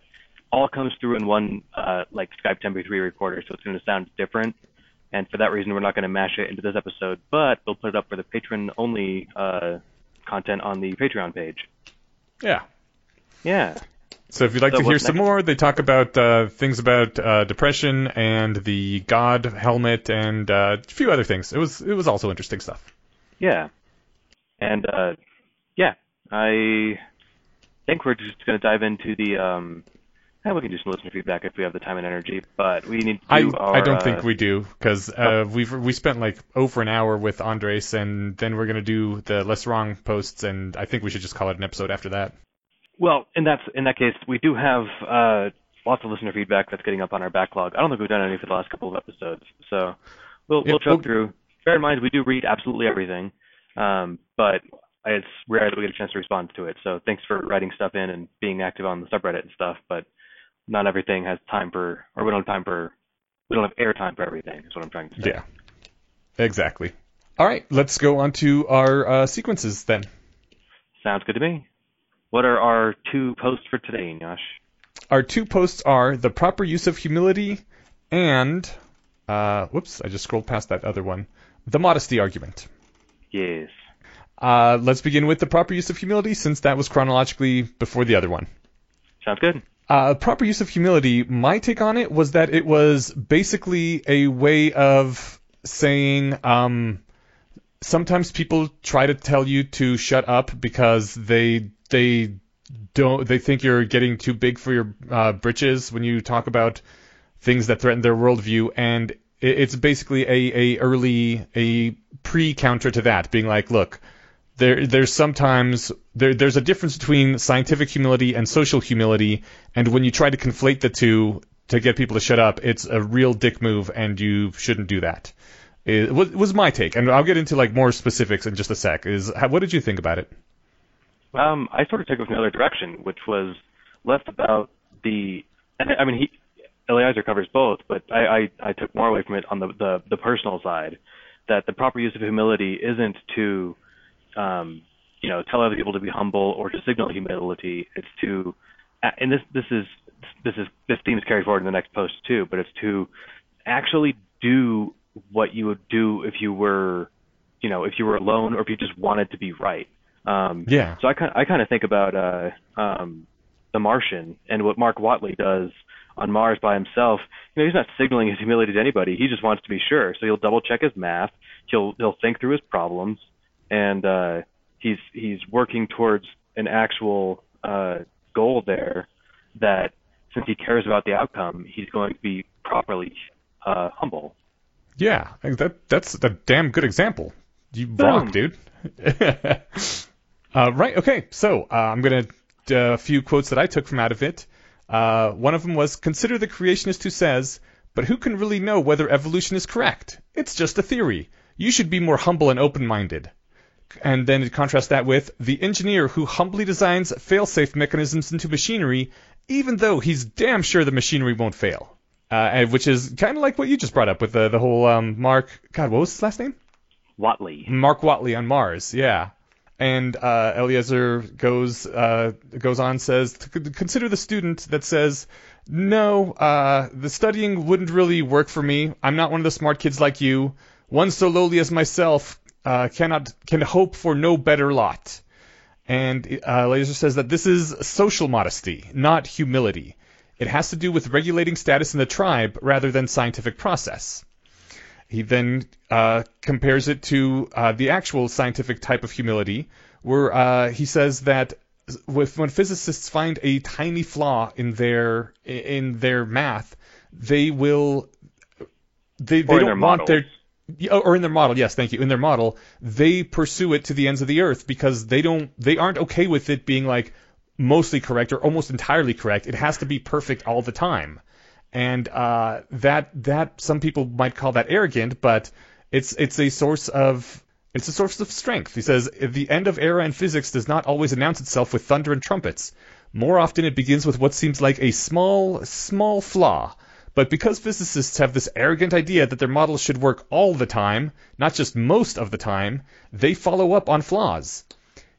all comes through in one uh, like Skype 10 3 recorder, so it's going to sound different. And for that reason, we're not going to mash it into this episode, but we'll put it up for the patron only uh, content on the Patreon page. Yeah. Yeah. So if you'd like so to hear some more, they talk about uh, things about uh, depression and the God helmet and uh, a few other things. It was it was also interesting stuff. Yeah, and uh, yeah, I think we're just going to dive into the um, yeah, we can do some listener feedback if we have the time and energy, but we need to I, our, I don't uh, think we do because uh, oh. we've we spent like over an hour with Andrés, and then we're gonna do the less wrong posts, and I think we should just call it an episode after that. Well, in that in that case, we do have uh, lots of listener feedback that's getting up on our backlog. I don't think we've done any for the last couple of episodes, so we'll we'll choke through. Bear in mind, we do read absolutely everything, um, but it's rare that we get a chance to respond to it. So thanks for writing stuff in and being active on the subreddit and stuff, but not everything has time for, or we don't have time for, we don't have airtime for everything. Is what I'm trying to say. Yeah, exactly. All right, let's go on to our uh, sequences then. Sounds good to me. what are our two posts for today, Jace? Our two posts are the proper use of humility and, uh, whoops, I just scrolled past that other one, the modesty argument. Yes. Uh, let's begin with the proper use of humility since that was chronologically before the other one. Sounds good. Uh, proper use of humility, my take on it was that it was basically a way of saying, um, sometimes people try to tell you to shut up because they they don't they think you're getting too big for your uh, britches when you talk about things that threaten their worldview, and it, it's basically a, a early a pre counter to that, being like, look, there there's sometimes there there's a difference between scientific humility and social humility, and when you try to conflate the two to get people to shut up, it's a real dick move, and you shouldn't do that. It was, my take, and I'll get into like more specifics in just a sec. Is what did you think about it? Um, I sort of took it from the other direction, which was less about the. I mean, he Eliezer covers both, but I, I I took more away from it on the the, the personal side, that the proper use of humility isn't to, um, you know, tell other people to be humble or to signal humility. It's to, and this this is this is this theme is carried forward in the next post too, but it's to actually do what you would do if you were, you know, if you were alone or if you just wanted to be right. Um, Yeah. So I kind I kind of think about uh, um, The Martian and what Mark Watney does on Mars by himself. You know, he's not signaling his humility to anybody. He just wants to be sure. So he'll double check his math. He'll he'll think through his problems, and uh, he's he's working towards an actual uh, goal there. That since he cares about the outcome, he's going to be properly uh, humble. Yeah, that that's a damn good example. You Boom. rock, dude. uh, right. Okay. So uh, I'm gonna do a few quotes that I took from out of it. Uh, one of them was consider the creationist who says, "But who can really know whether evolution is correct? It's just a theory. You should be more humble and open-minded." And then contrast that with the engineer who humbly designs fail-safe mechanisms into machinery, even though he's damn sure the machinery won't fail. Uh, which is kind of like what you just brought up with the the whole um, Mark. God, what was his last name? Watney. Mark Watney on Mars. Yeah. And uh, Eliezer goes uh, goes on says consider the student that says no, uh, the studying wouldn't really work for me. I'm not one of the smart kids like you. One so lowly as myself uh, cannot can hope for no better lot. And uh, Laser says that this is social modesty, not humility. It has to do with regulating status in the tribe rather than scientific process. He then uh, compares it to uh, the actual scientific type of humility, where uh, he says that with, when physicists find a tiny flaw in their in their math, they will they, they don't their want their models. yeah, or in their model, yes, thank you. In their model, they pursue it to the ends of the earth because they don't, they aren't okay with it being like mostly correct or almost entirely correct. It has to be perfect all the time, and uh, that that some people might call that arrogant, but it's it's a source of it's a source of strength. He says the end of era in physics does not always announce itself with thunder and trumpets. More often, it begins with what seems like a small small flaw. But because physicists have this arrogant idea that their models should work all the time, not just most of the time, they follow up on flaws.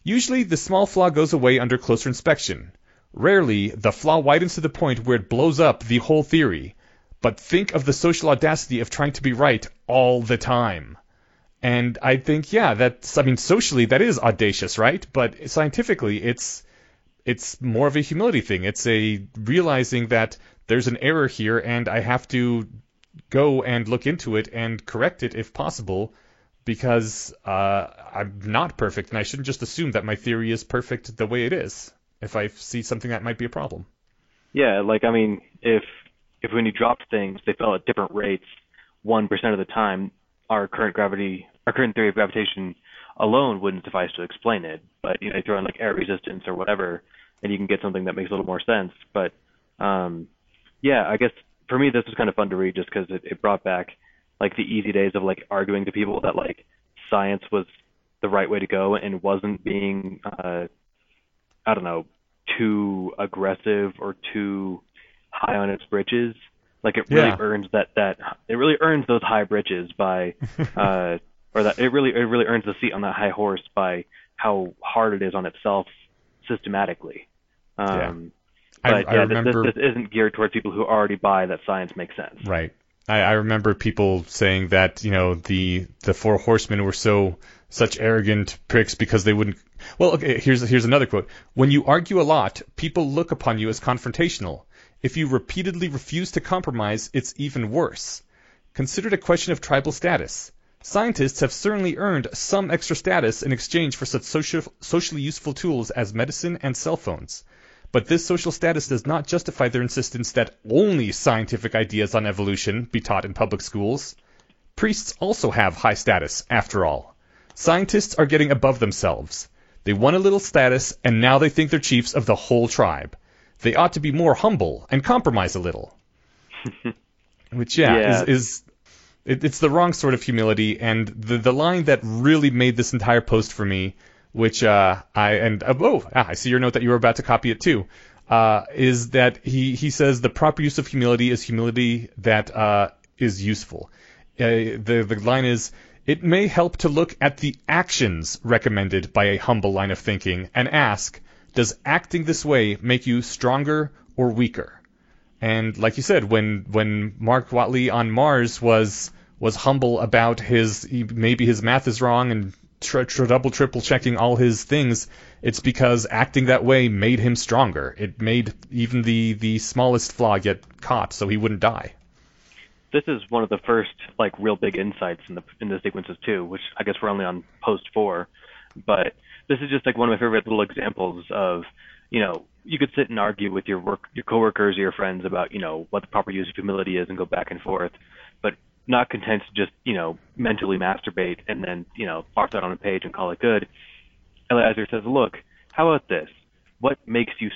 Usually, the small flaw goes away under closer inspection. Rarely, the flaw widens to the point where it blows up the whole theory. But think of the social audacity of trying to be right all the time. And I think, yeah, that's, I mean, socially, that is audacious, right? But scientifically, it's, it's more of a humility thing. It's a realizing that there's an error here and I have to go and look into it and correct it if possible because uh, I'm not perfect and I shouldn't just assume that my theory is perfect the way it is if I see something that might be a problem. Yeah, like I mean, if if when you dropped things, they fell at different rates, one percent of the time, our current gravity, our current theory of gravitation alone wouldn't suffice to explain it. But you know, you throw in like air resistance or whatever, and you can get something that makes a little more sense. But um, yeah, I guess for me this was kind of fun to read just because it, it brought back like the easy days of like arguing to people that like science was the right way to go and wasn't being uh, I don't know too aggressive or too high on its britches. Like it really Yeah. earns that that it really earns those high britches by uh or that it really it really earns the seat on that high horse by how hard it is on itself systematically. Um, but I yeah, this- remember this, this isn't geared towards people who already buy that science makes sense. Right. I, I remember people saying that you know the the four horsemen were so such arrogant pricks because they wouldn't. Well, okay. Here's here's another quote. When you argue a lot, people look upon you as confrontational. If you repeatedly refuse to compromise, it's even worse. Consider it a question of tribal status. Scientists have certainly earned some extra status in exchange for such social, socially useful tools as medicine and cell phones. But this social status does not justify their insistence that only scientific ideas on evolution be taught in public schools. Priests also have high status, after all. Scientists are getting above themselves. They won a little status, and now they think they're chiefs of the whole tribe. They ought to be more humble and compromise a little. Which, yeah, Yeah. is, is it, it's the wrong sort of humility. And the the line that really made this entire post for me, which uh, I and uh, oh, ah, I see your note that you were about to copy it too, uh, is that he he says the proper use of humility is humility that uh, is useful. Uh, the the line is. It may help to look at the actions recommended by a humble line of thinking and ask, does acting this way make you stronger or weaker? And like you said, when when Mark Watney on Mars was was humble about his maybe his math is wrong and tr- tr- double triple checking all his things, it's because acting that way made him stronger. It made even the the smallest flaw get caught, so he wouldn't die. This is one of the first like real big insights in the in the sequences too, which I guess we're only on post four, but this is just like one of my favorite little examples of you know you could sit and argue with your work your coworkers or your friends about you know what the proper use of humility is and go back and forth, not content to just you know mentally masturbate and then you know mark that on a page and call it good. Eliezer says, look, how about this? What makes you,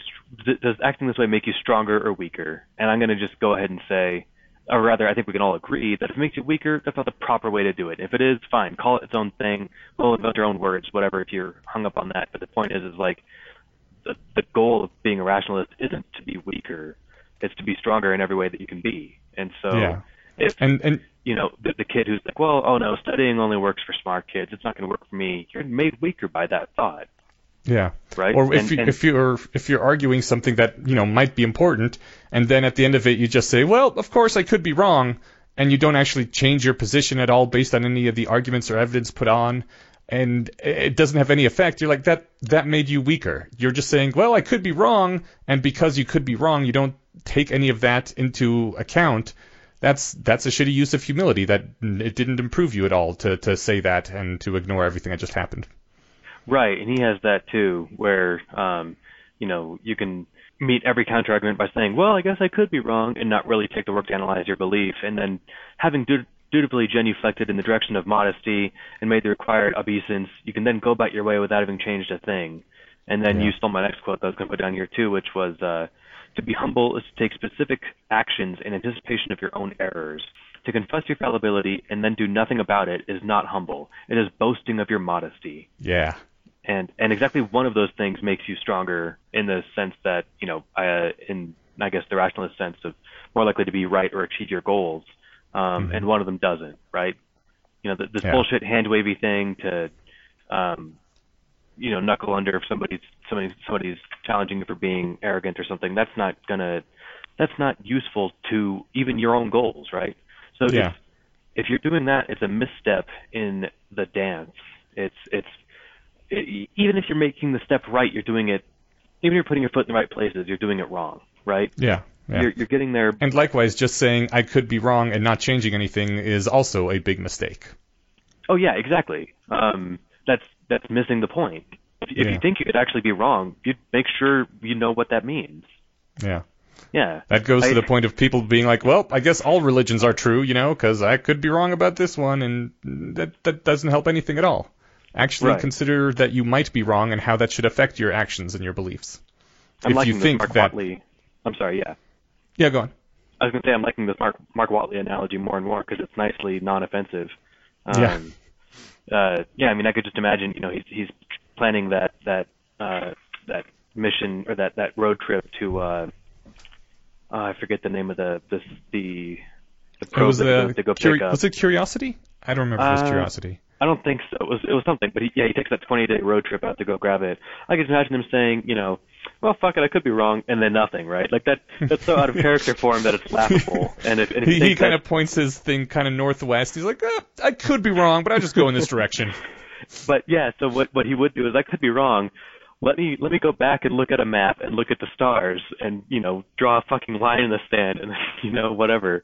does acting this way make you stronger or weaker? And I'm going to just go ahead and say, or rather, I think we can all agree that if it makes you weaker, that's not the proper way to do it. If it is, fine, call it its own thing, call it about your own words, whatever, if you're hung up on that. But the point is, is like, the, the goal of being a rationalist isn't to be weaker, it's to be stronger in every way that you can be. And so, Yeah. if And and you know, the, the kid who's like, well, oh no, studying only works for smart kids. It's not going to work for me. You're made weaker by that thought, yeah. right? Or if And- you, and- if you're if you're arguing something that you know might be important, and then at the end of it you just say, well, of course I could be wrong, and you don't actually change your position at all based on any of the arguments or evidence put on, and it doesn't have any effect. You're like that that made you weaker. You're just saying, well, I could be wrong, and because you could be wrong, you don't take any of that into account. That's that's a shitty use of humility. That it didn't improve you at all to to say that and to ignore everything that just happened. Right, and he has that too, where um, you know you can meet every counterargument by saying, "Well, I guess I could be wrong," and not really take the work to analyze your belief, and then having du- dutifully genuflected in the direction of modesty and made the required obeisance, you can then go about your way without having changed a thing. And then Yeah. you stole my next quote that I was going to put down here too, which was, uh, "To be humble is to take specific actions in anticipation of your own errors." To confess your fallibility and then do nothing about it is not humble. It is boasting of your modesty Yeah. and and exactly one of those things makes you stronger in the sense that you know uh, in I guess the rationalist sense of more likely to be right or achieve your goals, um, and one of them doesn't, right? You know, th this Yeah. bullshit hand wavy thing to, um, you know, knuckle under if somebody's somebody's somebody's challenging you for being arrogant or something. That's not gonna, that's not useful to even your own goals, right? So Yeah. if, if you're doing that, it's a misstep in the dance. It's it's it, even if you're making the step right, you're doing it. Even if you're putting your foot in the right places, you're doing it wrong, right? Yeah. Yeah. You're you're getting there. And likewise, just saying I could be wrong and not changing anything is also a big mistake. Oh yeah, exactly. Um, that's that's missing the point. If, if Yeah. you think you could actually be wrong, you make sure you know what that means. Yeah. Yeah. That goes I- to the point of people being like, well, I guess all religions are true, you know, because I could be wrong about this one, and that that doesn't help anything at all. Actually, Right. consider that you might be wrong and how that should affect your actions and your beliefs. I'm if liking you think Mark that, Watley. I'm sorry. Yeah. yeah, go on. I was gonna say I'm liking this Mark Mark Watney analogy more and more because it's nicely non-offensive. Um, Yeah. Uh, yeah. I mean, I could just imagine. You know, he's he's planning that that uh, that mission or that that road trip to. Uh, uh, I forget the name of the the the It probe was that the to go Curi- pick up. was it Curiosity? I don't remember if it was Uh, Curiosity. I don't think so. It was it was something, but he, yeah, he takes that 20 day road trip out to go grab it. I can imagine him saying, you know, well, fuck it, I could be wrong, and then nothing, right? Like that. That's so out of character for him that it's laughable. And if, and if he, he kind of points his thing kind of northwest. He's like, eh, I could be wrong, but I just go in this direction. But yeah, so what what he would do is I could be wrong. Let me let me go back and look at a map and look at the stars and you know draw a fucking line in the sand and you know whatever.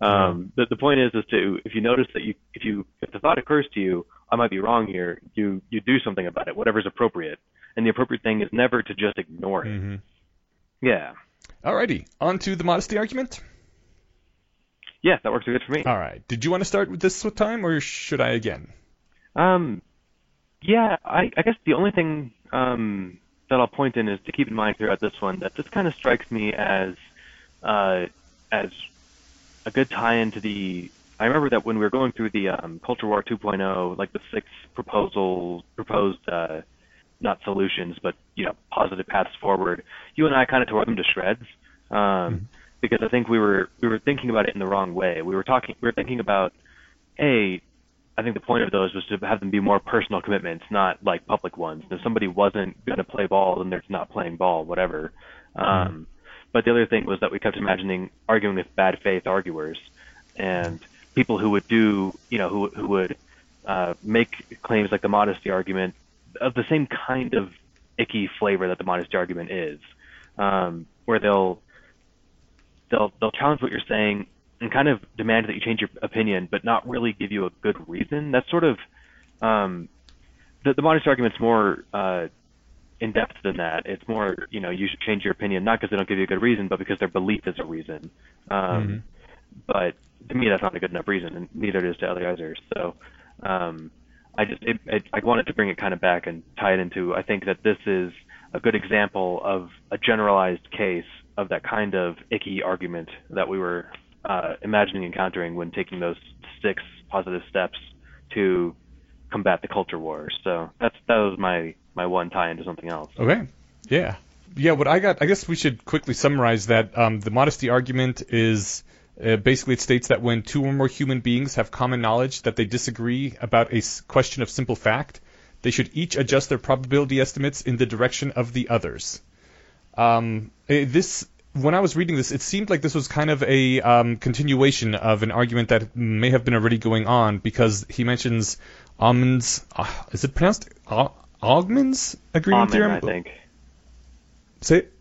Um, the the point is is to if you notice that you if you if the thought occurs to you I might be wrong here you you do something about it whatever's appropriate and the appropriate thing is never to just ignore it. hmm Yeah. Alrighty, on to the modesty argument. Yeah, that works good for me. All right. Did you want to start with this time, or should I again? Um, yeah, I, I guess the only thing um, that I'll point in is to keep in mind throughout this one that this kind of strikes me as uh, as a good tie-in to the. I remember that when we were going through the um, Culture War 2.0, like the six proposals proposed, uh, not solutions, but you know, positive paths forward. You and I kind of tore them to shreds. Um, because I think we were we were thinking about it in the wrong way. We were talking we were thinking about a I think the point of those was to have them be more personal commitments, not like public ones. If somebody wasn't going to play ball, then they're not playing ball, whatever. Um, but the other thing was that we kept imagining arguing with bad faith arguers and people who would do, you know, who who would uh, make claims like the modesty argument of the same kind of icky flavor that the modesty argument is, um, where they'll they'll they'll challenge what you're saying and kind of demand that you change your opinion, but not really give you a good reason. That's sort of um, the the modesty argument's more uh, in depth than that. It's more you know you should change your opinion not because they don't give you a good reason, but because their belief is a reason. Um, But to me, that's not a good enough reason, and neither it is to other others. So um, I just it, it, I wanted to bring it kind of back and tie it into. I think that this is a good example of a generalized case of that kind of icky argument that we were uh, imagining encountering when taking those six positive steps to combat the culture wars. So that's that was my my one tie into something else. Okay. Yeah. Yeah. What I got, I guess we should quickly summarize that um, the modesty argument is uh, basically it states that when two or more human beings have common knowledge that they disagree about a s- question of simple fact, they should each adjust their probability estimates in the direction of the others. Um, eh, this when I was reading this, it seemed like this was kind of a um, continuation of an argument that may have been already going on because he mentions Aumann's. Uh, is it pronounced Au- Augman's agreement Amen, theorem? I think. Say it.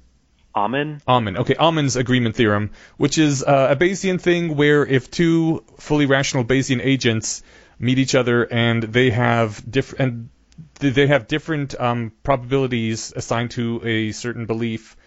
Amen. Amen. Okay, Aumann's agreement theorem, which is uh, a Bayesian thing where if two fully rational Bayesian agents meet each other and they have different and they have different um, probabilities assigned to a certain belief,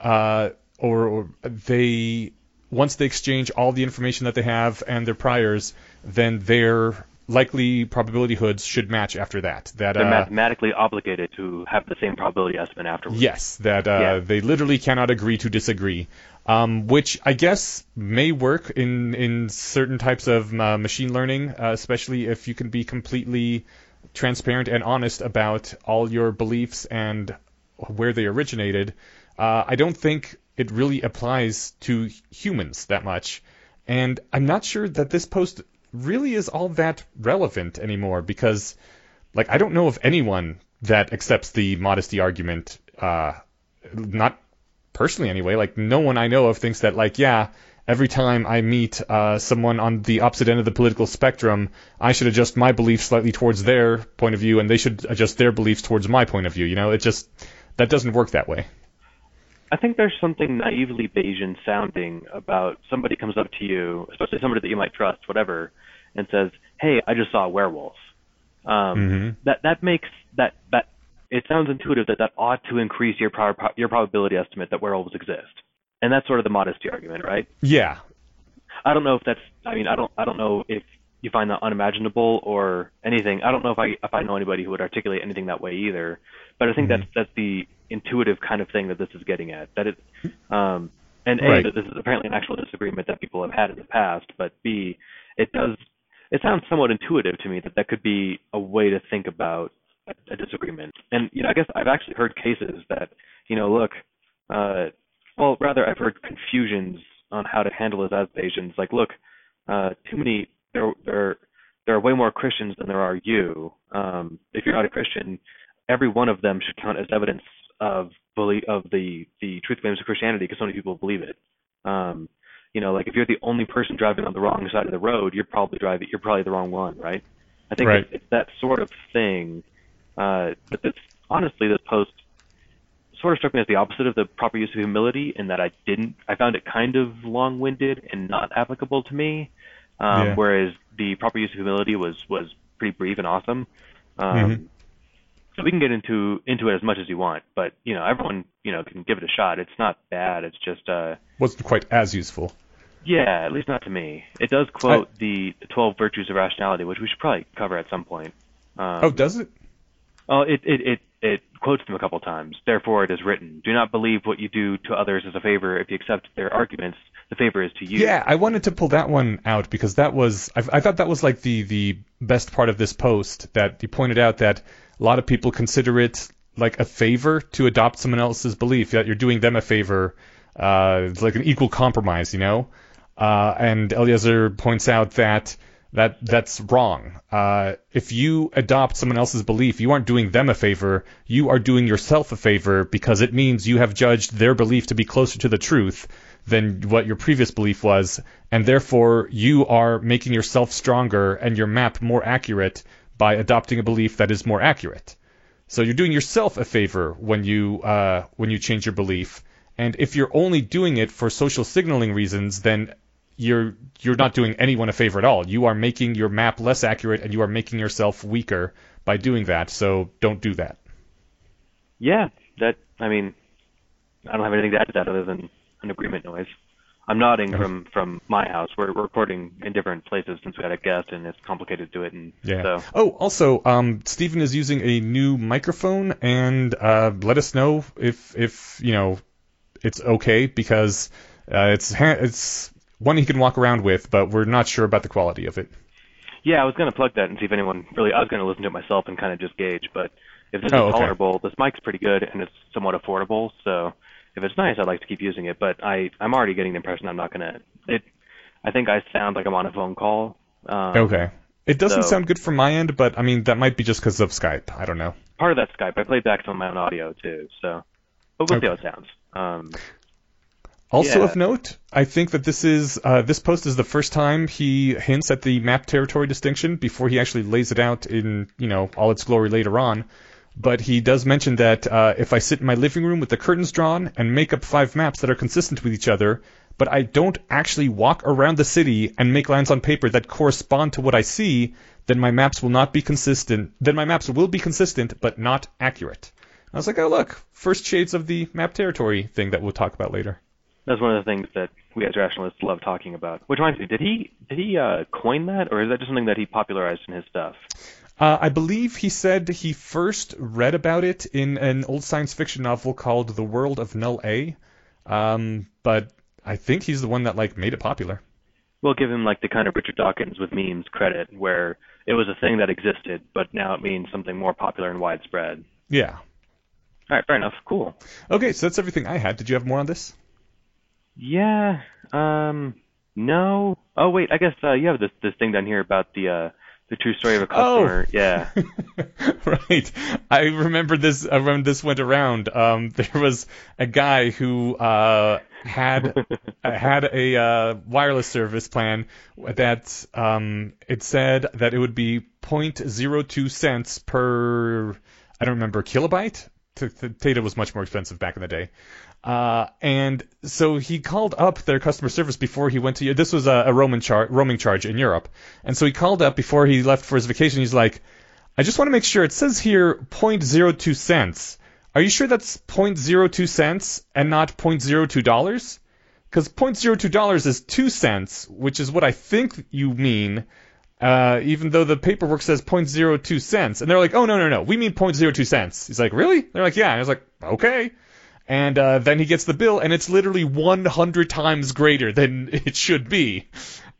uh, or, or they once they exchange all the information that they have and their priors, then their likely probability hoods should match after that. That They're uh, mathematically obligated to have the same probability estimate afterwards. Yes, that uh, Yeah. they literally cannot agree to disagree, um, which I guess may work in in certain types of uh, machine learning, uh, especially if you can be completely transparent and honest about all your beliefs and where they originated. Uh, I don't think it really applies to humans that much, and I'm not sure that this post really is all that relevant anymore because like I don't know of anyone that accepts the modesty argument. Uh, not personally anyway. Like no one I know of thinks that like yeah, every time I meet uh, someone on the opposite end of the political spectrum, I should adjust my beliefs slightly towards their point of view, and they should adjust their beliefs towards my point of view. You know, it just that doesn't work that way. I think there's something naively Bayesian sounding about somebody comes up to you, especially somebody that you might trust, whatever, and says, "Hey, I just saw a werewolf." Um, Mhm. That that makes that that it sounds intuitive that that ought to increase your prob- your probability estimate that werewolves exist, and that's sort of the modesty argument, right? Yeah. I don't know if that's. I mean, I don't. I don't know if you find that unimaginable or anything. I don't know if I if I know anybody who would articulate anything that way either. But I think that's that's the intuitive kind of thing that this is getting at. That it, um, and a Right. that this is apparently an actual disagreement that people have had in the past. But b, it does. It sounds somewhat intuitive to me that that could be a way to think about a, a disagreement. And you know, I guess I've actually heard cases that you know, look, uh, well, rather I've heard confusions on how to handle this as Bayesians. Like, look, uh, too many there there there are way more Christians than there are you. Um, if you're not a Christian, every one of them should count as evidence of belief of the the truth claims of Christianity because so many people believe it. Um, you know, like if you're the only person driving on the wrong side of the road, you're probably driving you're probably the wrong one, right? I think Right. it's, it's that sort of thing. Uh, but this honestly, this post sort of struck me as the opposite of the proper use of humility in that I didn't I found it kind of long-winded and not applicable to me. Um, Yeah. Whereas the proper use of humility was was pretty brief and awesome. Um, Mhm. So we can get into into it as much as you want, but you know everyone you know can give it a shot. It's not bad. It's just uh Wasn't quite as useful. yeah, at least not to me. It does quote the, the 12 virtues of rationality, which we should probably cover at some point. Um, Oh, does it? Oh, it, it, it, it quotes them a couple times. Therefore, it is written, Do not believe what you do to others as a favor. If you accept their arguments, the favor is to you. Yeah, I wanted to pull that one out because that was I, I thought that was like the the best part of this post that he pointed out that a lot of people consider it like a favor to adopt someone else's belief that you're doing them a favor. Uh, it's like an equal compromise, you know. Uh, and Eliezer points out that that that's wrong. Uh, if you adopt someone else's belief, you aren't doing them a favor. You are doing yourself a favor because it means you have judged their belief to be closer to the truth than what your previous belief was, and therefore you are making yourself stronger and your map more accurate by adopting a belief that is more accurate. So you're doing yourself a favor when you uh, when you change your belief. And if you're only doing it for social signaling reasons, then you're you're not doing anyone a favor at all. You are making your map less accurate and you are making yourself weaker by doing that. So don't do that. Yeah, that, I mean, I don't have anything to add to that other than an agreement noise. I'm nodding from, from my house. We're, recording in different places since we had a guest and it's complicated to do it. And Yeah. so, Oh, also, um, Steven is using a new microphone, and uh, let us know if if you know it's okay because uh, it's ha- it's one he can walk around with, but we're not sure about the quality of it. yeah, I was going to plug that and see if anyone really, I was going to listen to it myself and kind of just gauge, but if this Oh, is okay. tolerable, this mic's pretty good and it's somewhat affordable, so if it's nice, I'd like to keep using it, but I, I'm already getting the impression I'm not going to, it, I think I sound like I'm on a phone call. Um, Okay. It doesn't so- sound good from my end, but I mean that might be just because of Skype. I don't know. part of that Skype. I played back some of my own audio too, so but we'll see how it sounds. Um, Also Yeah. of note, I think that this is uh, this post is the first time he hints at the map territory distinction before he actually lays it out in you know all its glory later on. But he does mention that uh, if I sit in my living room with the curtains drawn and make up five maps that are consistent with each other, but I don't actually walk around the city and make lines on paper that correspond to what I see, then my maps will not be consistent. Then my maps will be consistent, but not accurate. I was like, oh look, first shades of the map territory thing that we'll talk about later. that's one of the things that we as rationalists love talking about. Which reminds me, did he did he uh, coin that, or is that just something that he popularized in his stuff? Uh, I believe he said he first read about it in an old science fiction novel called The World of Null A. Um, but I think he's the one that like made it popular. We'll give him like the kind of Richard Dawkins with memes credit, where it was a thing that existed, but now it means something more popular and widespread. Yeah. All right, fair enough. Cool. Okay, so that's everything I had. Did you have more on this? Yeah. Um. No. Oh wait, I guess uh, you have this this thing down here about the uh the true story of a customer. Yeah. right. I remember this. uh, When this went around, um, there was a guy who uh, had uh, had a uh, wireless service plan that um, it said that it would be 0.02 cents per. I don't remember kilobyte. T- t- data was much more expensive back in the day. Uh, and so he called up their customer service before he went to. This was a, a roaming, char- roaming charge in Europe, and so he called up before he left for his vacation. He's like, "I just want to make sure it says here 0.02 cents. Are you sure that's 0.02 cents and not 0.02 dollars? Because 0.02 dollars is two cents, which is what I think you mean." Uh, even though the paperwork says 0.02 cents, and they're like, "Oh no, no, no, we mean 0.02 cents." He's like, "Really?" They're like, "Yeah." And I was like, "Okay." And uh, then he gets the bill, and it's literally 100 times greater than it should be.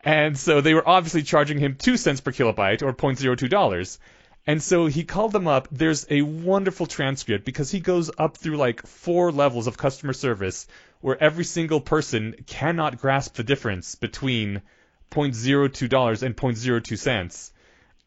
And so they were obviously charging him 2 cents per kilobyte, or $0.02. And so he called them up. There's a wonderful transcript because he goes up through like four levels of customer service where every single person cannot grasp the difference between $0.02 and 0.02 cents.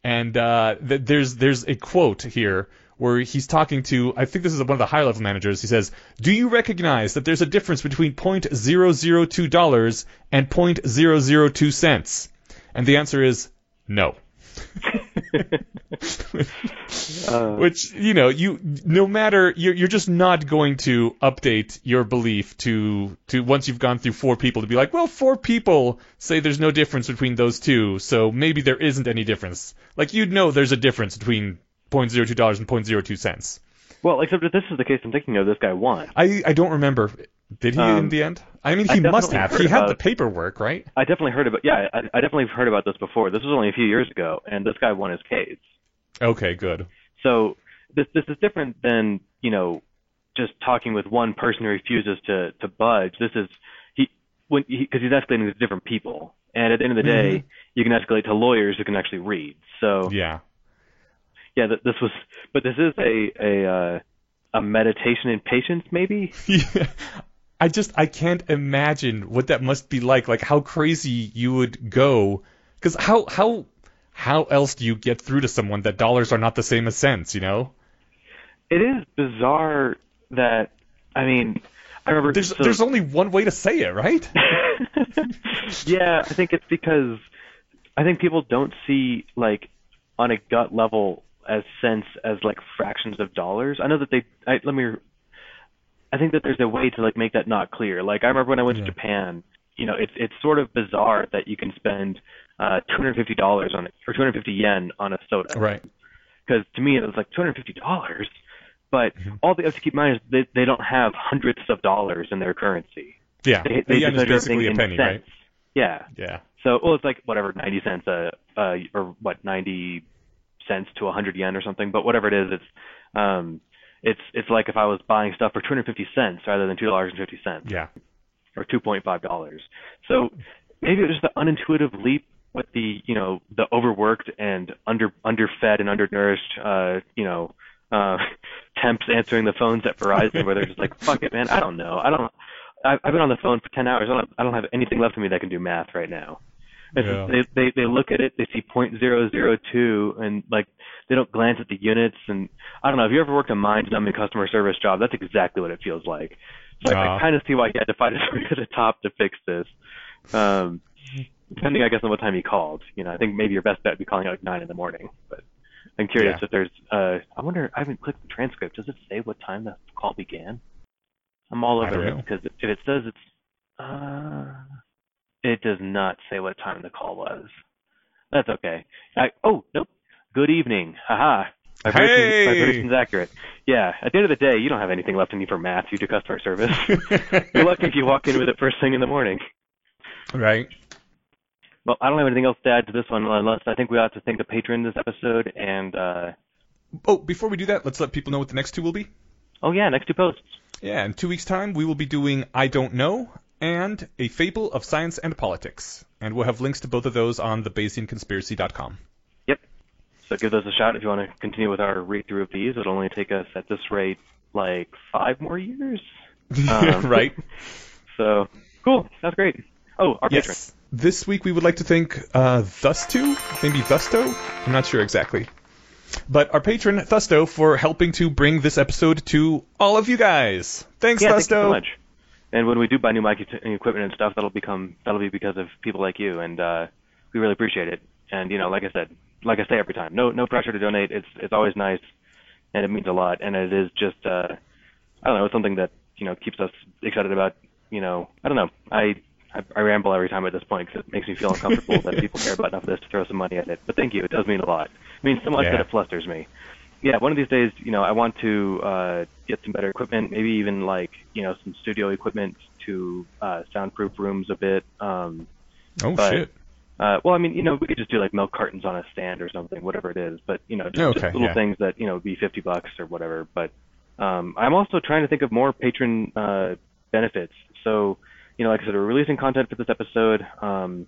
and uh, th- there's there's a quote here where he's talking to I think this is one of the high level managers. He says, "Do you recognize that there's a difference between $0.002 and point zero zero two cents?" And the answer is no. Uh, Which you know, you no matter you're you're just not going to update your belief to to once you've gone through four people to be like, well, four people say there's no difference between those two, so maybe there isn't any difference. Like you'd know there's a difference between point zero two dollars and point zero two cents. well, except if this is the case I'm thinking of. This guy won. I I don't remember. Did he in Um, the end? I mean, I he must have. He had the paperwork, right? I definitely heard about. Yeah, I, I definitely heard about this before. This was only a few years ago, and this guy won his case. Okay, good. So this this is different than you know just talking with one person who refuses to to budge. This is he when because he's escalating to different people, and at the end of the day, you can escalate to lawyers who can actually read. So Yeah. Yeah, th- this was, but this is a a uh, a meditation in patience, maybe. Yeah. I just I can't imagine what that must be like. Like how crazy you would go. Because how how how else do you get through to someone that dollars are not the same as cents? You know. It is bizarre that I mean, I remember There's so- there's only one way to say it, right? yeah, I think it's because I think people don't see like on a gut level as cents as like fractions of dollars. I know that they. I, let me. I think that there's a way to like make that not clear. Like I remember when I went Yeah. to Japan. You know, it's it's sort of bizarre that you can spend uh, two hundred fifty dollars on it or two hundred fifty yen on a soda. right. Because to me it was like two hundred fifty dollars. But Mm-hmm. all they have to keep in mind is they they don't have hundreds of dollars in their currency. Yeah. They, they yen just is basically a penny, right? Yeah. Yeah. So, well, it's like whatever, 90 cents a, uh, or what, 90 cents to 100 yen or something. But whatever it is, it's, um, it's it's like if I was buying stuff for 250 cents rather than two dollars and fifty cents Yeah. or 2.5 dollars. So maybe it was just the unintuitive leap with the you know the overworked and under underfed and undernourished uh, you know uh, temps answering the phones at Verizon where they're just like fuck it man I don't know I don't I- I've been on the phone for 10 hours I don't I don't have anything left of me that can do math right now. Yeah. they, they they look at it, they see point zero zero two, and like they don't glance at the units. And I don't know if you ever worked a mind-numbing customer service job, that's exactly what it feels like. So I, Ah. I kind of see why he had to find his way to the top to fix this. Um, depending, I guess, on what time he called. You know, I think maybe your best bet would be calling at like nine in the morning. But I'm curious Yeah. if there's. Uh, I wonder. I haven't clicked the transcript. Does it say what time the call began? I'm all over it because if it says it's. Uh, it does not say what time the call was. That's okay. I, oh nope. Good evening. Haha. My Hey! version's accurate. Yeah. At the end of the day, you don't have anything left in you for math. You do customer service. You're lucky if you walk in with it first thing in the morning. right. Well, I don't have anything else to add to this one, unless I think we ought to thank the patron this episode. And uh, Oh, before we do that, let's let people know what the next two will be. oh yeah, next two posts. Yeah, in two weeks' time, we will be doing I Don't Know and A Fable of Science and Politics. And we'll have links to both of those on the BayesianConspiracy.com. Yep. So give those a shot if you want to continue with our read through of these. It'll only take us at this rate like five more years. Um, right? So cool. That's great. Oh, our patron. Yes. This week we would like to thank uh, Thusto, maybe Thusto? I'm not sure exactly. But our patron, Thusto, for helping to bring this episode to all of you guys. Thanks, Yeah, Thusto. thank you so much. And when we do buy new mic equipment and stuff, that'll become that'll be because of people like you, and uh, we really appreciate it. And you know, like I said, like I say every time, no no pressure to donate. It's it's always nice, and it means a lot. And it is just uh, I don't know, it's something that you know keeps us excited about. You know, I don't know. I I, I ramble every time at this point because it makes me feel uncomfortable that people care about enough of this to throw some money at it. But thank you, it does mean a lot. It means so much Yeah. that it flusters me yeah, one of these days, you know, I want to uh, get some better equipment, maybe even like, you know, some studio equipment to uh, soundproof rooms a bit. Um, Oh, but- shit. uh, well, I mean, you know, we could just do like milk cartons on a stand or something, whatever it is. But you know, just, Okay, just little yeah. things that you know would be fifty bucks or whatever. But um, I'm also trying to think of more patron uh, benefits. So, you know, like I said, we're releasing content for this episode. Um,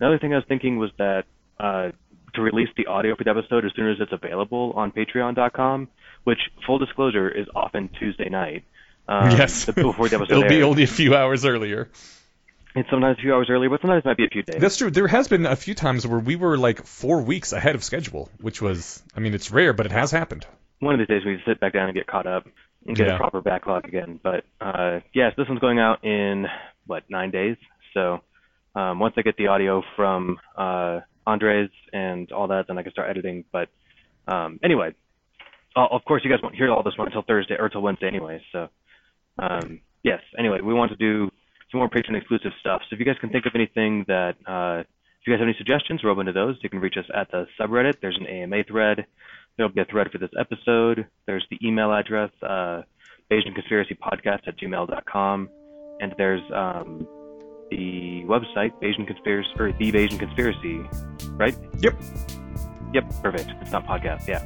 another thing I was thinking was that uh, to release the audio for the episode as soon as it's available on Patreon.com, which full disclosure is often Tuesday night. Um, yes. before the episode It'll be only a few hours earlier. It's sometimes a few hours earlier, but sometimes it might be a few days. That's true. There has been a few times where we were like four weeks ahead of schedule, which was, I mean, it's rare, but it has happened. One of these days we sit back down and get caught up and get Yeah. a proper backlog again. But uh, yes, this one's going out in what nine days. So um, once I get the audio from uh, Andrés and all that, then I can start editing. But um, anyway, uh, of course you guys won't hear all this one until Thursday or until Wednesday anyway. So um, yes. Anyway, we want to do some more Patreon exclusive stuff. So if you guys can think of anything that uh, if you guys have any suggestions, we're open to those. You can reach us at the subreddit. There's an AMA thread. There'll be a thread for this episode. There's the email address, uh, Conspiracy Podcast at gmail.com. And there's um, the website, Bayesian Conspiracy, or The Bayesian Conspiracy, right? Yep. Yep, perfect. It's not podcast, yeah.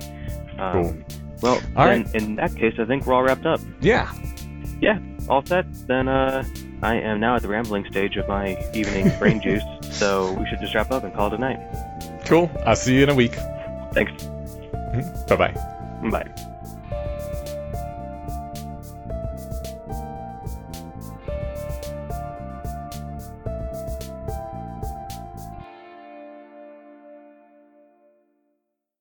Um, Cool. Well, All then, right. in that case, I think we're all wrapped up. Yeah. Yeah, all set. Then uh, I am now at the rambling stage of my evening brain juice, so we should just wrap up and call it a night. Cool. I'll see you in a week. Thanks. Bye bye. Bye.